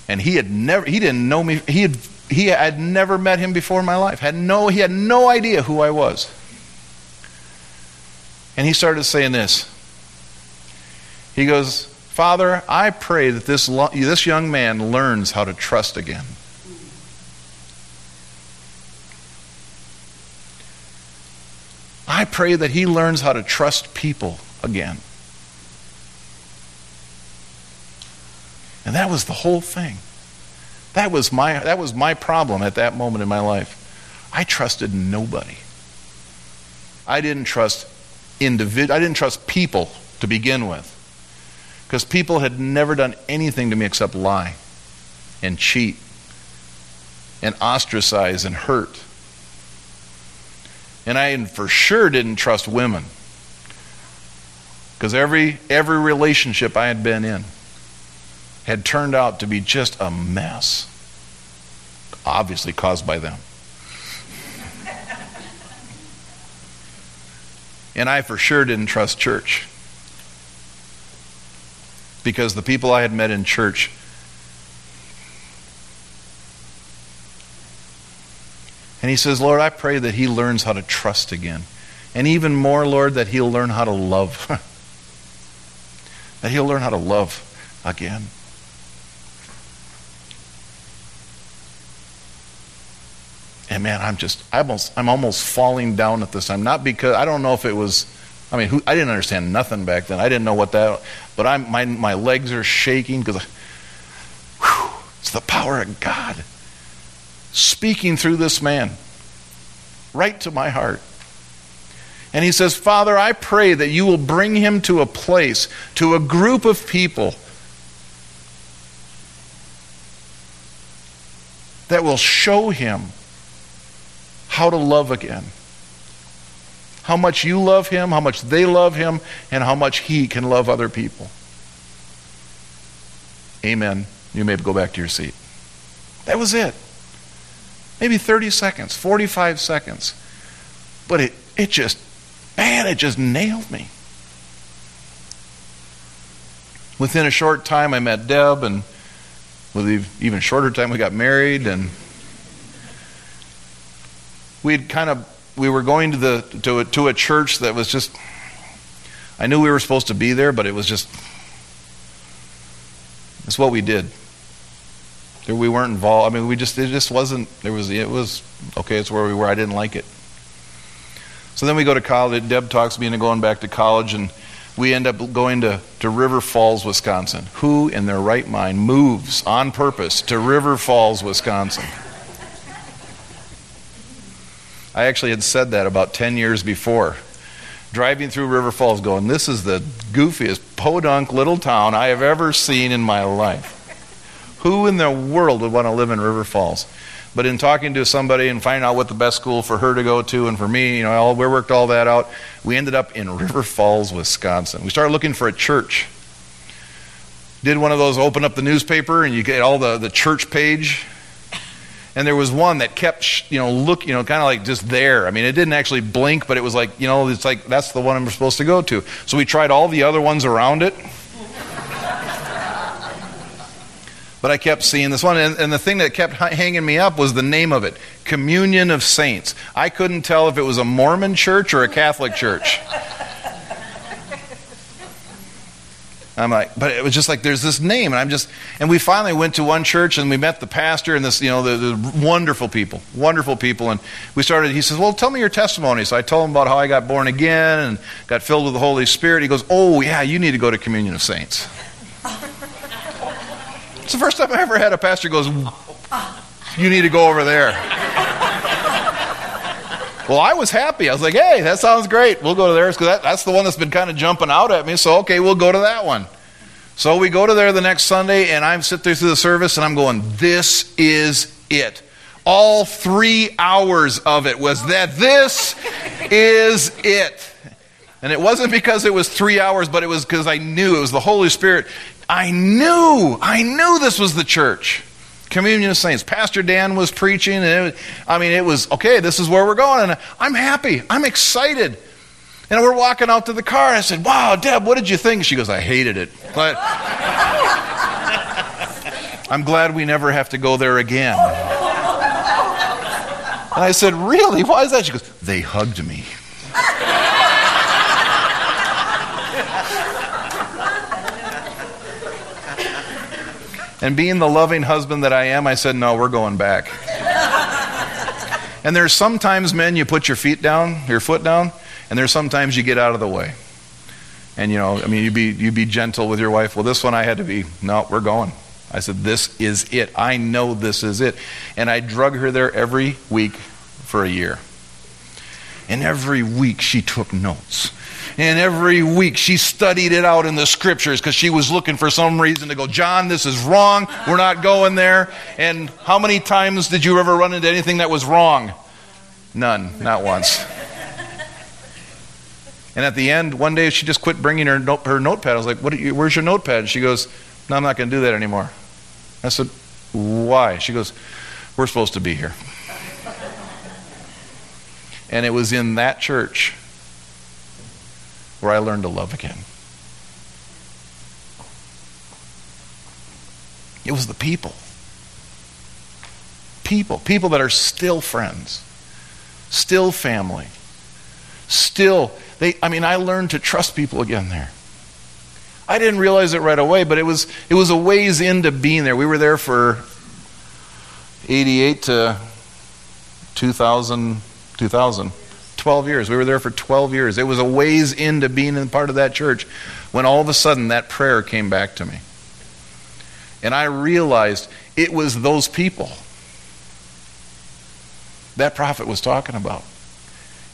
And he had never he didn't know me. He had he had never met him before in my life. Had no he had no idea who I was. And he started saying this. He goes, "Father, I pray that this this young man learns how to trust again." I pray that he learns how to trust people again. And that was the whole thing. That was my, that was my problem at that moment in my life. I trusted nobody. I didn't trust individ- I didn't trust people to begin with. Because people had never done anything to me except lie and cheat and ostracize and hurt. And I for sure didn't trust women. Because every, every relationship I had been in had turned out to be just a mess, obviously caused by them. and I for sure didn't trust church. Because the people I had met in church And he says, Lord, I pray that he learns how to trust again. And even more, Lord, that he'll learn how to love. that he'll learn how to love again. And man, I'm just, I'm almost, I'm almost falling down at this time. Not because, I don't know if it was, I mean, who, I didn't understand nothing back then. I didn't know what that, but I'm, my, my legs are shaking because it's the power of God speaking through this man right to my heart. And he says, Father, I pray that you will bring him to a place, to a group of people that will show him how to love again. How much you love him, how much they love him, and how much he can love other people. Amen. You may go back to your seat. That was it maybe 30 seconds, 45 seconds. But it, it just, man, it just nailed me. Within a short time, I met Deb, and with even shorter time, we got married, and we'd kind of we were going to the to a, to a church that was just I knew we were supposed to be there, but it was just it's what we did. We weren't involved. I mean, we just it just wasn't. There was it was okay. It's where we were. I didn't like it. So then we go to college. Deb talks me into going back to college, and we end up going to, to River Falls, Wisconsin. Who in their right mind moves on purpose to River Falls, Wisconsin? I actually had said that about 10 years before. Driving through River Falls, going, This is the goofiest podunk little town I have ever seen in my life. Who in the world would want to live in River Falls? But in talking to somebody and finding out what the best school for her to go to and for me, you know, all, we worked all that out. We ended up in River Falls, Wisconsin. We started looking for a church. Did one of those open up the newspaper and you get all the, the church page. And there was one that kept, you know, look, you know, kind of like just there. I mean, it didn't actually blink, but it was like, you know, it's like that's the one I'm supposed to go to. So we tried all the other ones around it. But I kept seeing this one. And, and, the thing that kept hanging me up was the name of it Communion of Saints. I couldn't tell if it was a Mormon church or a Catholic church. I'm like, but it was just like there's this name, and I'm just, and we finally went to one church and we met the pastor and this, you know, the, the, wonderful people, wonderful people, and we started. He says, "Well, tell me your testimony." So I told him about how I got born again and got filled with the Holy Spirit. He goes, "Oh yeah, you need to go to Communion of Saints." It's the first time I ever had a pastor goes, "You need to go over there." well, I was happy. I was like, "Hey, that sounds great. We'll go to theirs because that, that's the one that's been kind of jumping out at me. So okay, we'll go to that one." So we go to there the next Sunday, and I'm sitting there through the service, and I'm going, "This is it." All three hours of it was that this is it. And it wasn't because it was three hours, but it was because I knew it was the Holy Spirit. I knew, I knew this was the church. Communion of Saints. Pastor Dan was preaching. And I mean, it was, okay, this is where we're going. And I'm happy. I'm excited. And we're walking out to the car. I said, Wow, Deb, what did you think? She goes, I hated it. But I'm glad we never have to go there again. And I said, Really? Why is that? She goes, They hugged me. And being the loving husband that I am, I said, No, we're going back. and there's sometimes, men, you put your feet down, your foot down, and there's sometimes you get out of the way. And you know, I mean, you be you be gentle with your wife. Well, this one I had to be. No, we're going. I said, This is it. I know this is it. And I drug her there every week for a year. And every week she took notes. And every week she studied it out in the scriptures because she was looking for some reason to go, John, this is wrong. We're not going there. And how many times did you ever run into anything that was wrong? None, not once. And at the end, one day she just quit bringing her, note, her notepad. I was like, what you, Where's your notepad? And she goes, No, I'm not going to do that anymore. I said, Why? She goes, We're supposed to be here. and it was in that church where I learned to love again. It was the people. People. People that are still friends, still family, still. They, I mean, I learned to trust people again there. I didn't realize it right away, but it was it was a ways into being there. We were there for 88 to 2000, 2000, 12 years. We were there for 12 years. It was a ways into being in part of that church when all of a sudden that prayer came back to me. And I realized it was those people that prophet was talking about.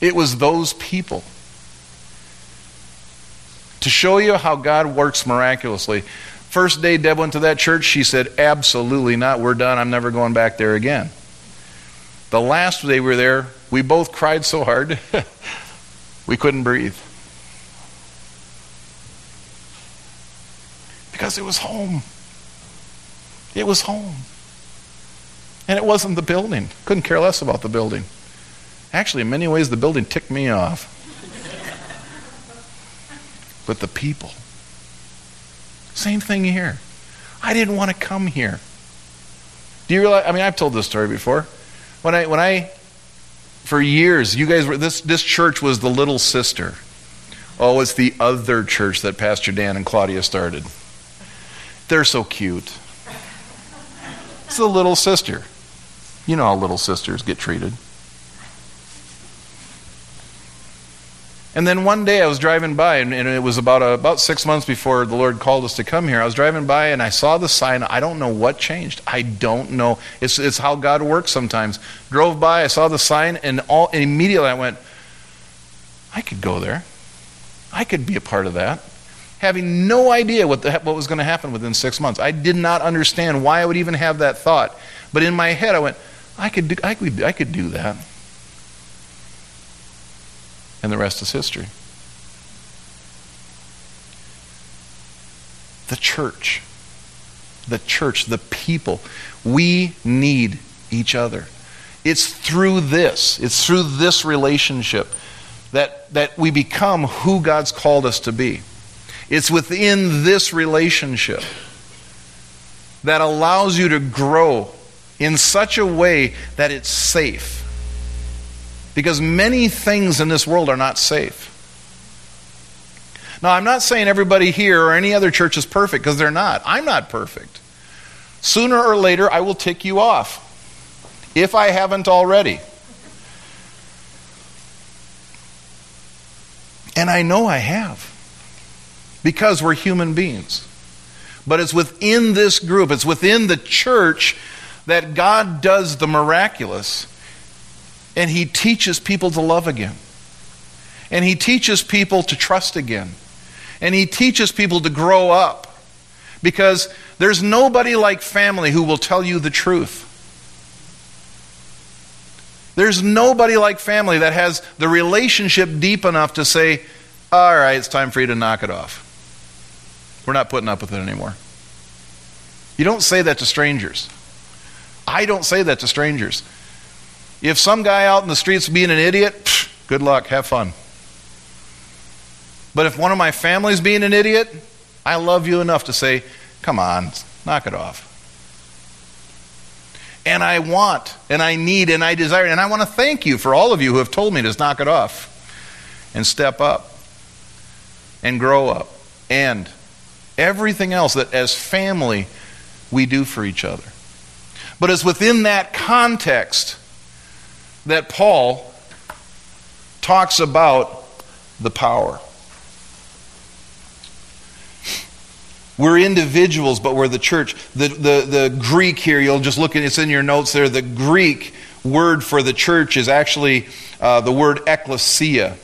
It was those people to show you how God works miraculously. First day Deb went to that church, she said, Absolutely not. We're done. I'm never going back there again. The last day we were there, we both cried so hard, we couldn't breathe. Because it was home. It was home. And it wasn't the building. Couldn't care less about the building. Actually, in many ways, the building ticked me off but the people. Same thing here. I didn't want to come here. Do you realize? I mean, I've told this story before. When I, when I, for years, you guys were, this, this church was the little sister. Oh, it's the other church that Pastor Dan and Claudia started. They're so cute. It's the little sister. You know how little sisters get treated. And then one day I was driving by, and, and it was about, a, about six months before the Lord called us to come here. I was driving by and I saw the sign. I don't know what changed. I don't know. It's, it's how God works sometimes. Drove by, I saw the sign, and, all, and immediately I went, I could go there. I could be a part of that. Having no idea what, the, what was going to happen within six months. I did not understand why I would even have that thought. But in my head, I went, I could do, I could, I could do that and the rest is history. The church, the church, the people, we need each other. It's through this, it's through this relationship that, that we become who God's called us to be. It's within this relationship that allows you to grow in such a way that it's safe because many things in this world are not safe. Now, I'm not saying everybody here or any other church is perfect because they're not. I'm not perfect. Sooner or later, I will tick you off if I haven't already. And I know I have because we're human beings. But it's within this group, it's within the church that God does the miraculous and he teaches people to love again. And he teaches people to trust again. And he teaches people to grow up. Because there's nobody like family who will tell you the truth. There's nobody like family that has the relationship deep enough to say, All right, it's time for you to knock it off. We're not putting up with it anymore. You don't say that to strangers. I don't say that to strangers. If some guy out in the streets being an idiot, psh, good luck, have fun. But if one of my family's being an idiot, I love you enough to say, come on, knock it off. And I want, and I need, and I desire, and I want to thank you for all of you who have told me to knock it off and step up and grow up and everything else that as family we do for each other. But it's within that context that Paul talks about the power. We're individuals, but we're the church. The, the, the Greek here, you'll just look at it's in your notes there. The Greek word for the church is actually uh, the word ecclesia.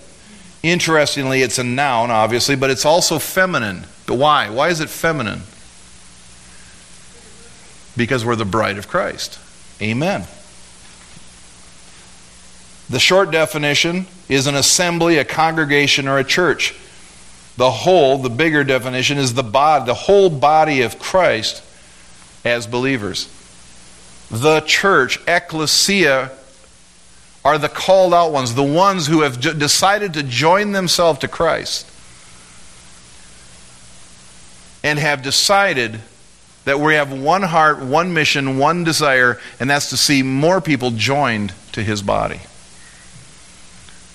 Interestingly, it's a noun, obviously, but it's also feminine. But why? Why is it feminine? Because we're the bride of Christ. Amen. The short definition is an assembly, a congregation, or a church. The whole, the bigger definition, is the body, the whole body of Christ as believers. The church, ecclesia, are the called out ones, the ones who have decided to join themselves to Christ and have decided that we have one heart, one mission, one desire, and that's to see more people joined to his body.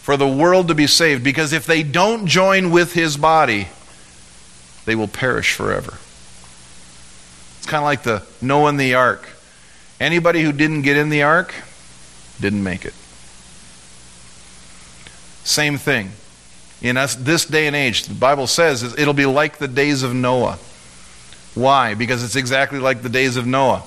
For the world to be saved, because if they don't join with his body, they will perish forever. It's kind of like the Noah and the ark. Anybody who didn't get in the ark didn't make it. Same thing. In us, this day and age, the Bible says it'll be like the days of Noah. Why? Because it's exactly like the days of Noah.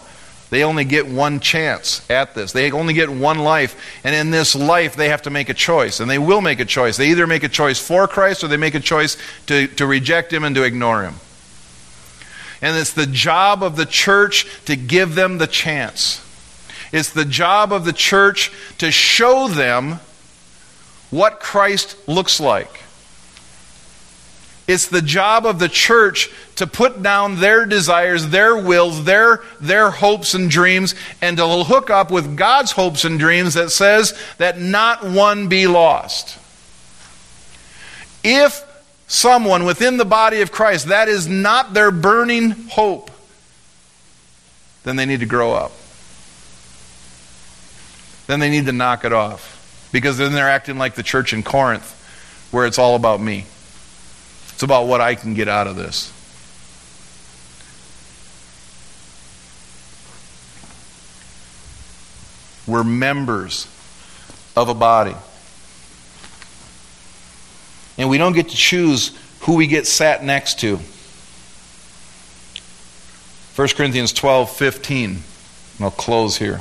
They only get one chance at this. They only get one life. And in this life, they have to make a choice. And they will make a choice. They either make a choice for Christ or they make a choice to, to reject Him and to ignore Him. And it's the job of the church to give them the chance. It's the job of the church to show them what Christ looks like. It's the job of the church to put down their desires, their wills, their, their hopes and dreams, and to hook up with God's hopes and dreams that says that not one be lost. If someone within the body of Christ, that is not their burning hope, then they need to grow up. Then they need to knock it off. Because then they're acting like the church in Corinth, where it's all about me. It's about what I can get out of this. We're members of a body. And we don't get to choose who we get sat next to. 1 Corinthians 12 15. I'll close here.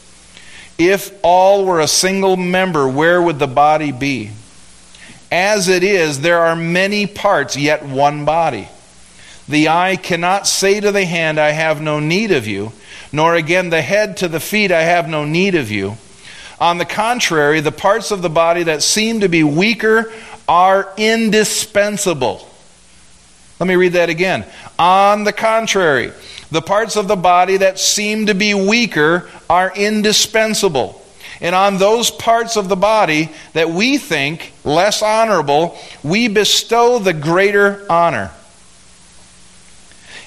If all were a single member, where would the body be? As it is, there are many parts, yet one body. The eye cannot say to the hand, I have no need of you, nor again the head to the feet, I have no need of you. On the contrary, the parts of the body that seem to be weaker are indispensable. Let me read that again. On the contrary, the parts of the body that seem to be weaker are indispensable. And on those parts of the body that we think less honorable, we bestow the greater honor.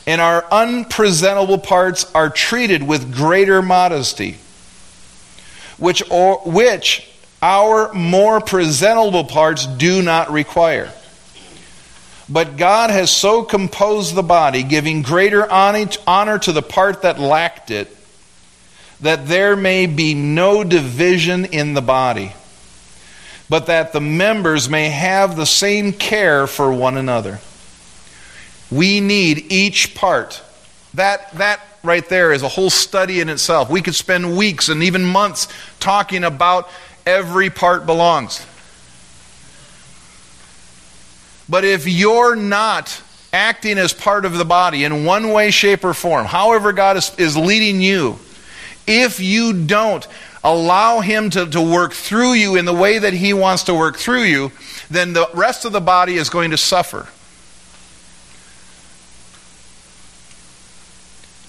And our unpresentable parts are treated with greater modesty, which, or, which our more presentable parts do not require. But God has so composed the body, giving greater honor to the part that lacked it, that there may be no division in the body, but that the members may have the same care for one another. We need each part. That, that right there is a whole study in itself. We could spend weeks and even months talking about every part belongs. But if you're not acting as part of the body in one way, shape, or form, however God is, is leading you, if you don't allow Him to, to work through you in the way that He wants to work through you, then the rest of the body is going to suffer.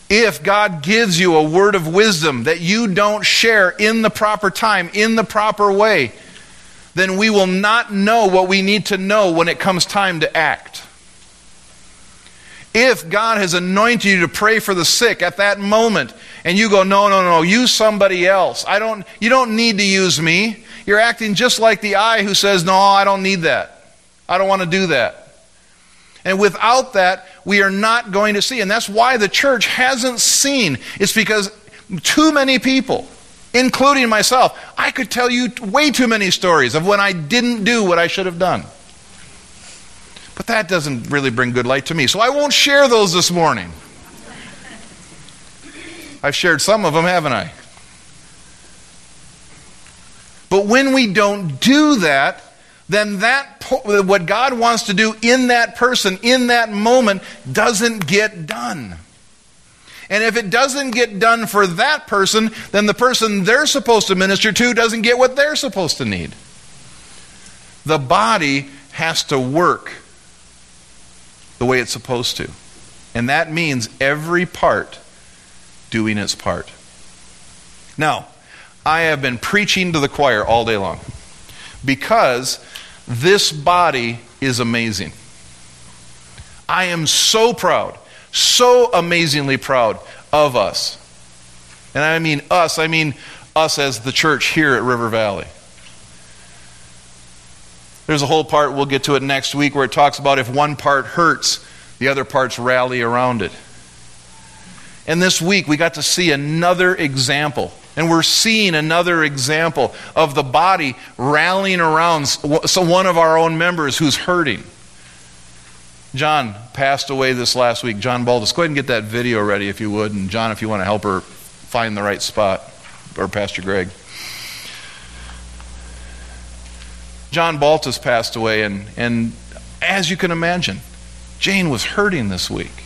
If God gives you a word of wisdom that you don't share in the proper time, in the proper way, then we will not know what we need to know when it comes time to act. If God has anointed you to pray for the sick at that moment, and you go, no, no, no, use somebody else. I don't, you don't need to use me. You're acting just like the eye who says, no, I don't need that. I don't want to do that. And without that, we are not going to see. And that's why the church hasn't seen. It's because too many people, including myself, I could tell you way too many stories of when I didn't do what I should have done. But that doesn't really bring good light to me. So I won't share those this morning. I've shared some of them, haven't I? But when we don't do that, then that what God wants to do in that person in that moment doesn't get done. And if it doesn't get done for that person, then the person they're supposed to minister to doesn't get what they're supposed to need. The body has to work the way it's supposed to. And that means every part doing its part. Now, I have been preaching to the choir all day long because this body is amazing. I am so proud, so amazingly proud of us. And I mean us, I mean us as the church here at River Valley. There's a whole part, we'll get to it next week, where it talks about if one part hurts, the other parts rally around it. And this week, we got to see another example and we're seeing another example of the body rallying around so one of our own members who's hurting. John passed away this last week. John Baldus. Go ahead and get that video ready if you would. And John, if you want to help her find the right spot, or Pastor Greg. John Baltus passed away, and, and as you can imagine, Jane was hurting this week.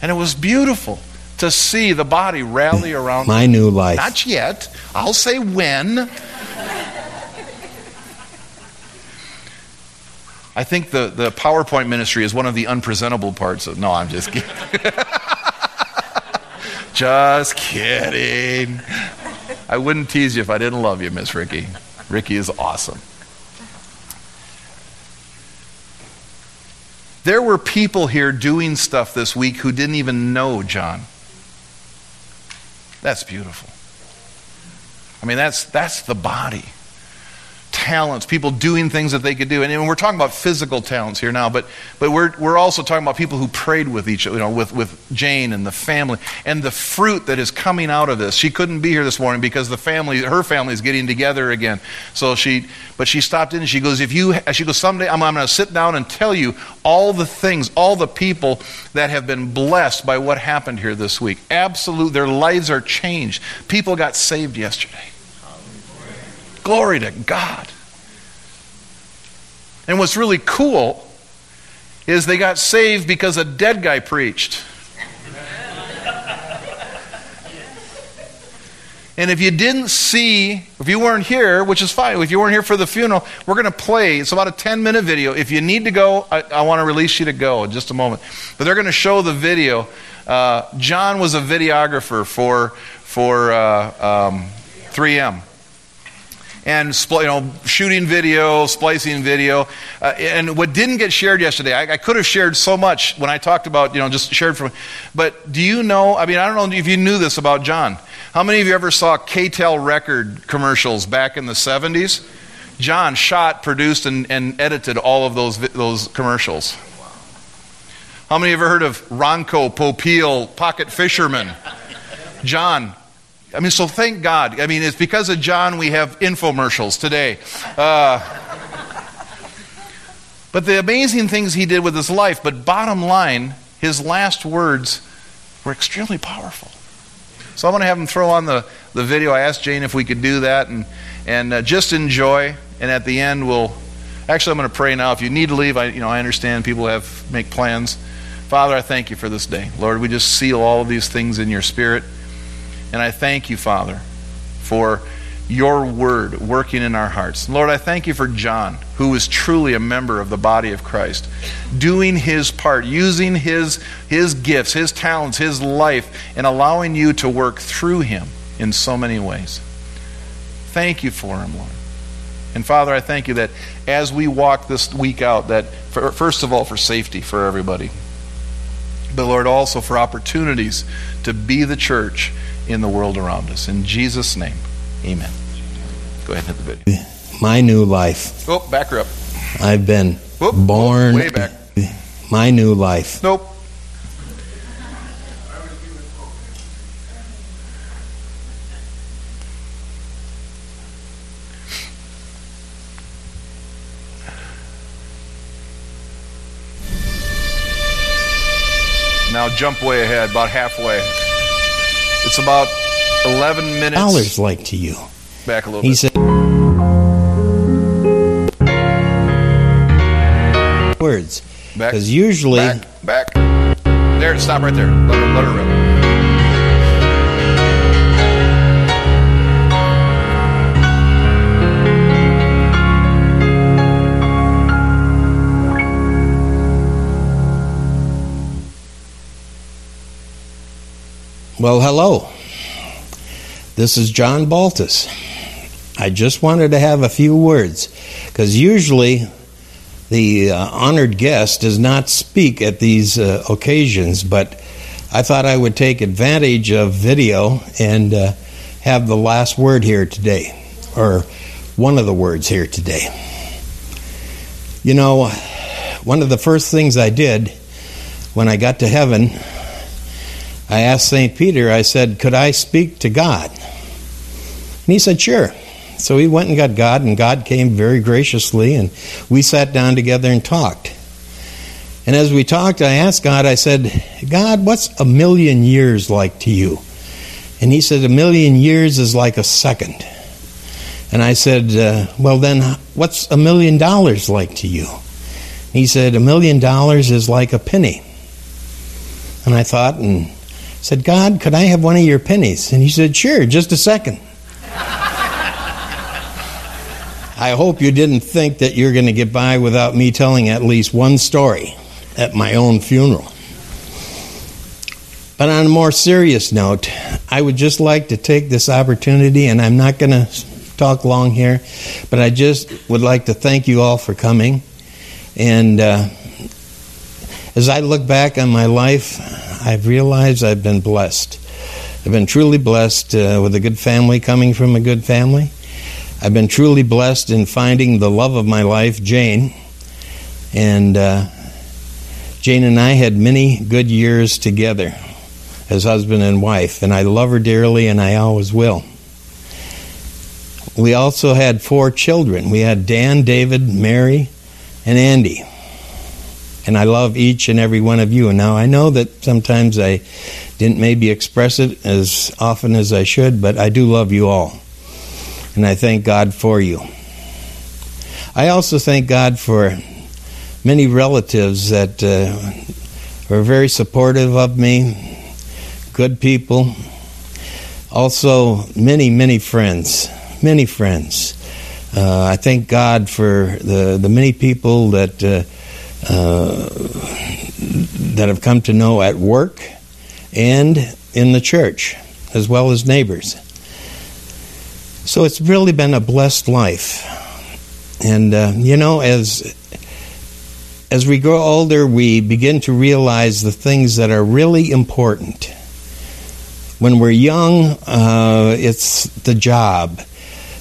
And it was beautiful to see the body rally around my new life. Not yet. I'll say when. I think the, the PowerPoint ministry is one of the unpresentable parts of. No, I'm just kidding. just kidding. I wouldn't tease you if I didn't love you, Miss Ricky. Ricky is awesome. There were people here doing stuff this week who didn't even know John. That's beautiful. I mean, that's, that's the body. Talents, people doing things that they could do. And we're talking about physical talents here now, but, but we're, we're also talking about people who prayed with each other, you know, with, with Jane and the family, and the fruit that is coming out of this. She couldn't be here this morning because the family, her family is getting together again. So she, but she stopped in and she goes, if you, she goes, someday I'm, I'm going to sit down and tell you all the things, all the people that have been blessed by what happened here this week. Absolute, their lives are changed. People got saved yesterday. Glory to God. And what's really cool is they got saved because a dead guy preached. And if you didn't see, if you weren't here, which is fine, if you weren't here for the funeral, we're going to play. It's about a 10 minute video. If you need to go, I, I want to release you to go in just a moment. But they're going to show the video. Uh, John was a videographer for, for uh, um, 3M and you know, shooting video, splicing video. Uh, and what didn't get shared yesterday, I, I, could have shared so much when I talked about, you know, just shared from. But do you know? I mean, I don't know if you knew this about John. How many of you ever saw K-tel record commercials back in the 70s? John shot, produced, and, and edited all of those, those commercials. How many of you ever heard of Ronco, Popeil, Pocket Fisherman? John I mean, so thank God. I mean, it's because of John we have infomercials today. Uh, but the amazing things he did with his life, but bottom line, his last words were extremely powerful. So I want to have him throw on the, the video. I asked Jane if we could do that and, and uh, just enjoy. And at the end, we'll actually, I'm going to pray now. If you need to leave, I, you know, I understand people have make plans. Father, I thank you for this day. Lord, we just seal all of these things in your spirit. And I thank you, Father, for your word working in our hearts. Lord, I thank you for John, who is truly a member of the body of Christ, doing his part, using his, his gifts, his talents, his life, and allowing you to work through him in so many ways. Thank you for him, Lord. And Father, I thank you that as we walk this week out, that for, first of all, for safety for everybody, but Lord, also for opportunities to be the church in the world around us. In Jesus' name. Amen. Go ahead and hit the video. My new life. Oh, back her up. I've been Whoop, born. way back. My new life. Nope. Jump way ahead, about halfway. It's about 11 minutes. Dollars like to you. Back a little He bit. said. Words. Back. Because usually. Back, back. There, stop right there. Let her, let her rip. Well, hello. This is John Baltus. I just wanted to have a few words because usually the uh, honored guest does not speak at these uh, occasions, but I thought I would take advantage of video and uh, have the last word here today, or one of the words here today. You know, one of the first things I did when I got to heaven I asked St. Peter, I said, Could I speak to God? And he said, Sure. So he went and got God, and God came very graciously, and we sat down together and talked. And as we talked, I asked God, I said, God, what's a million years like to you? And he said, A million years is like a second. And I said, uh, Well, then, what's a million dollars like to you? He said, A million dollars is like a penny. And I thought, and said, God, could I have one of your pennies? And he said, Sure, just a second. I hope you didn't think that you're going to get by without me telling at least one story at my own funeral. But on a more serious note, I would just like to take this opportunity, and I'm not going to talk long here, but I just would like to thank you all for coming. And uh, as I look back on my life, I've realized I've been blessed. I've been truly blessed uh, with a good family, coming from a good family. I've been truly blessed in finding the love of my life, Jane. And uh, Jane and I had many good years together as husband and wife, and I love her dearly, and I always will. We also had four children. We had Dan, David, Mary, and Andy. And I love each and every one of you. And now I know that sometimes I didn't maybe express it as often as I should, but I do love you all. And I thank God for you. I also thank God for many relatives that uh, were very supportive of me, good people. Also, many, many friends, many friends. Uh, I thank God for the, the many people that uh, uh, that have come to know at work and in the church, as well as neighbors. So it's really been a blessed life. And uh, you know, as as we grow older, we begin to realize the things that are really important. When we're young, uh, it's the job,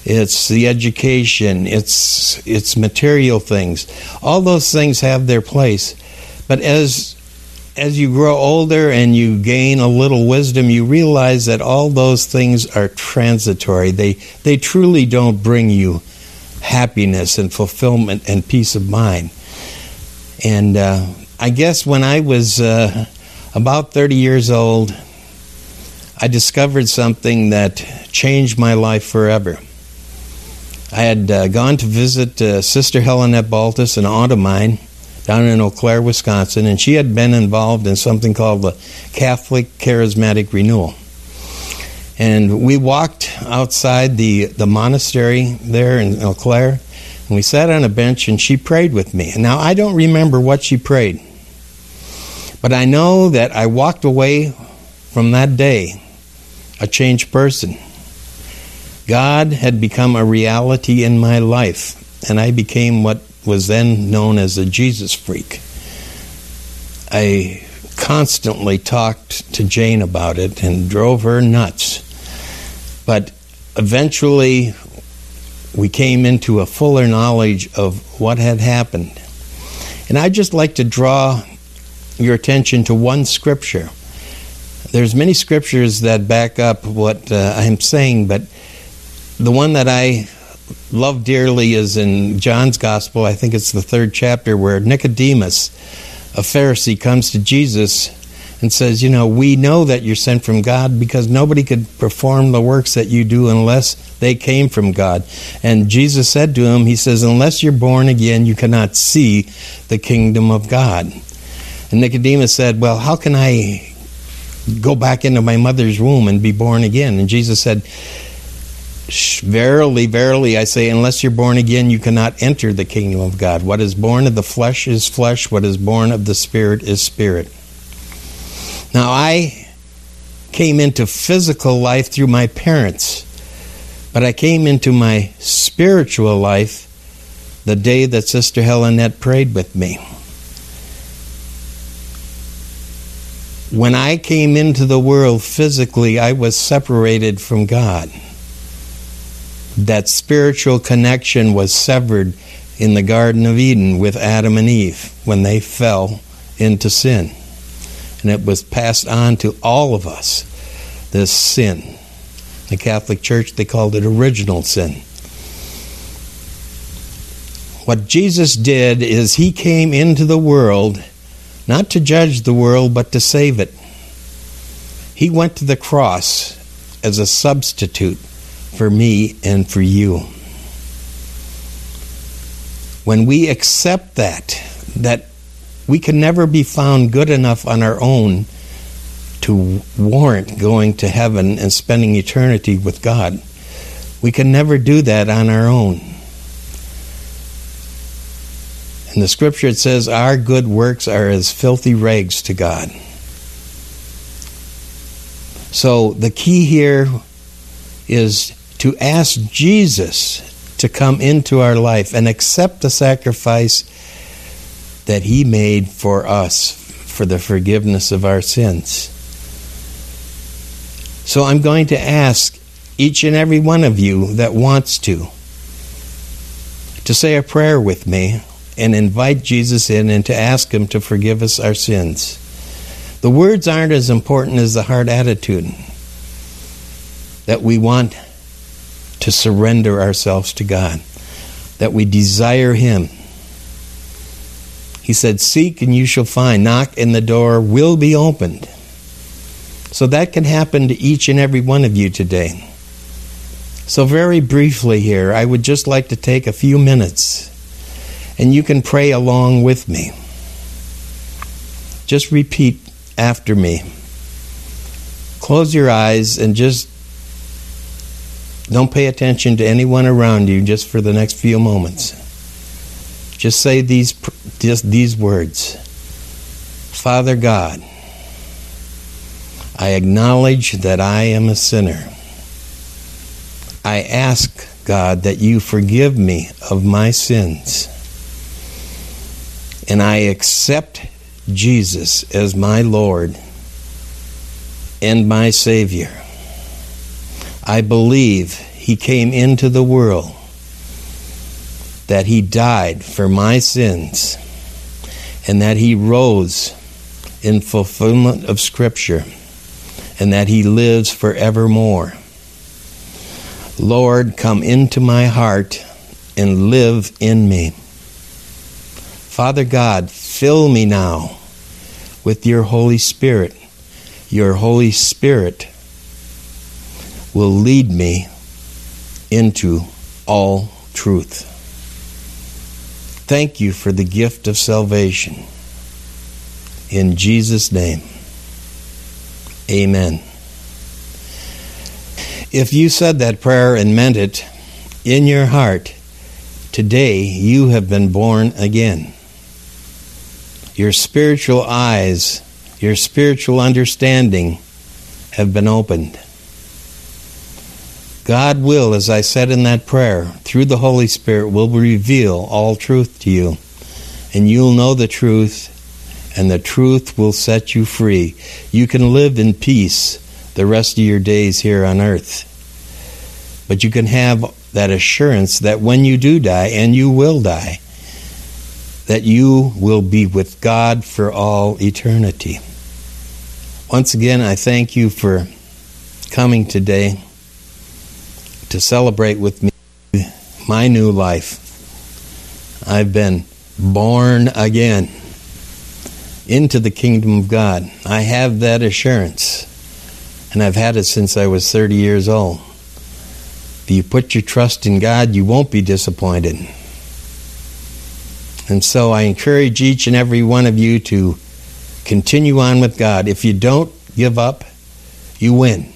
it's the education, it's it's material things. All those things have their place, but as as you grow older and you gain a little wisdom, you realize that all those things are transitory. They, they truly don't bring you happiness and fulfillment and peace of mind. And uh, I guess when I was uh, about 30 years old, I discovered something that changed my life forever. I had uh, gone to visit uh, Sister Helenette Baltus, an aunt of mine, down in Eau Claire, Wisconsin, and she had been involved in something called the Catholic Charismatic Renewal. And we walked outside the, the monastery there in Eau Claire, and we sat on a bench, and she prayed with me. And now, I don't remember what she prayed, but I know that I walked away from that day a changed person. God had become a reality in my life, and I became what was then known as a Jesus freak. I constantly talked to Jane about it and drove her nuts. But eventually, we came into a fuller knowledge of what had happened. And I'd just like to draw your attention to one scripture. There's many scriptures that back up what uh, I'm saying, but the one that I love dearly is in John's Gospel. I think it's the third chapter where Nicodemus, a Pharisee, comes to Jesus and says, You know, we know that you're sent from God because nobody could perform the works that you do unless they came from God. And Jesus said to him, He says, Unless you're born again, you cannot see the kingdom of God. And Nicodemus said, Well, how can I go back into my mother's womb and be born again? And Jesus said, Verily, verily, I say, unless you're born again, you cannot enter the kingdom of God. What is born of the flesh is flesh, what is born of the spirit is spirit. Now, I came into physical life through my parents, but I came into my spiritual life the day that Sister Helenette prayed with me. When I came into the world physically, I was separated from God that spiritual connection was severed in the Garden of Eden with Adam and Eve when they fell into sin. And it was passed on to all of us, this sin. The Catholic Church, they called it original sin. What Jesus did is he came into the world not to judge the world, but to save it. He went to the cross as a substitute for me and for you. When we accept that, that we can never be found good enough on our own to warrant going to heaven and spending eternity with God. We can never do that on our own. In the scripture, it says, Our good works are as filthy rags to God. So the key here is to ask Jesus to come into our life and accept the sacrifice that He made for us for the forgiveness of our sins. So I'm going to ask each and every one of you that wants to to say a prayer with me and invite Jesus in and to ask Him to forgive us our sins. The words aren't as important as the heart attitude that we want to surrender ourselves to God, that we desire Him. He said, Seek and you shall find, knock and the door will be opened. So that can happen to each and every one of you today. So, very briefly here, I would just like to take a few minutes and you can pray along with me. Just repeat after me. Close your eyes and just don't pay attention to anyone around you just for the next few moments. Just say these just these words. Father God, I acknowledge that I am a sinner. I ask God that you forgive me of my sins. And I accept Jesus as my Lord and my Savior. I believe he came into the world, that he died for my sins, and that he rose in fulfillment of Scripture and that He lives forevermore. Lord, come into my heart and live in me. Father God, fill me now with your Holy Spirit. Your Holy Spirit will lead me into all truth. Thank you for the gift of salvation. In Jesus' name, amen. If you said that prayer and meant it in your heart, today you have been born again. Your spiritual eyes, your spiritual understanding have been opened. God will, as I said in that prayer, through the Holy Spirit, will reveal all truth to you. And you'll know the truth, and the truth will set you free. You can live in peace the rest of your days here on earth. But you can have that assurance that when you do die, and you will die, that you will be with God for all eternity. Once again, I thank you for coming today to celebrate with me my new life. I've been born again into the kingdom of God. I have that assurance, and I've had it since I was 30 years old. If you put your trust in God, you won't be disappointed. And so I encourage each and every one of you to continue on with God. If you don't give up, you win.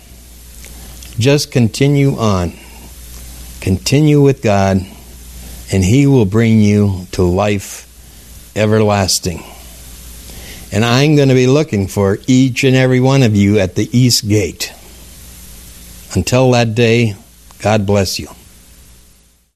Just continue on. Continue with God, and He will bring you to life everlasting. And I'm going to be looking for each and every one of you at the East Gate. Until that day, God bless you.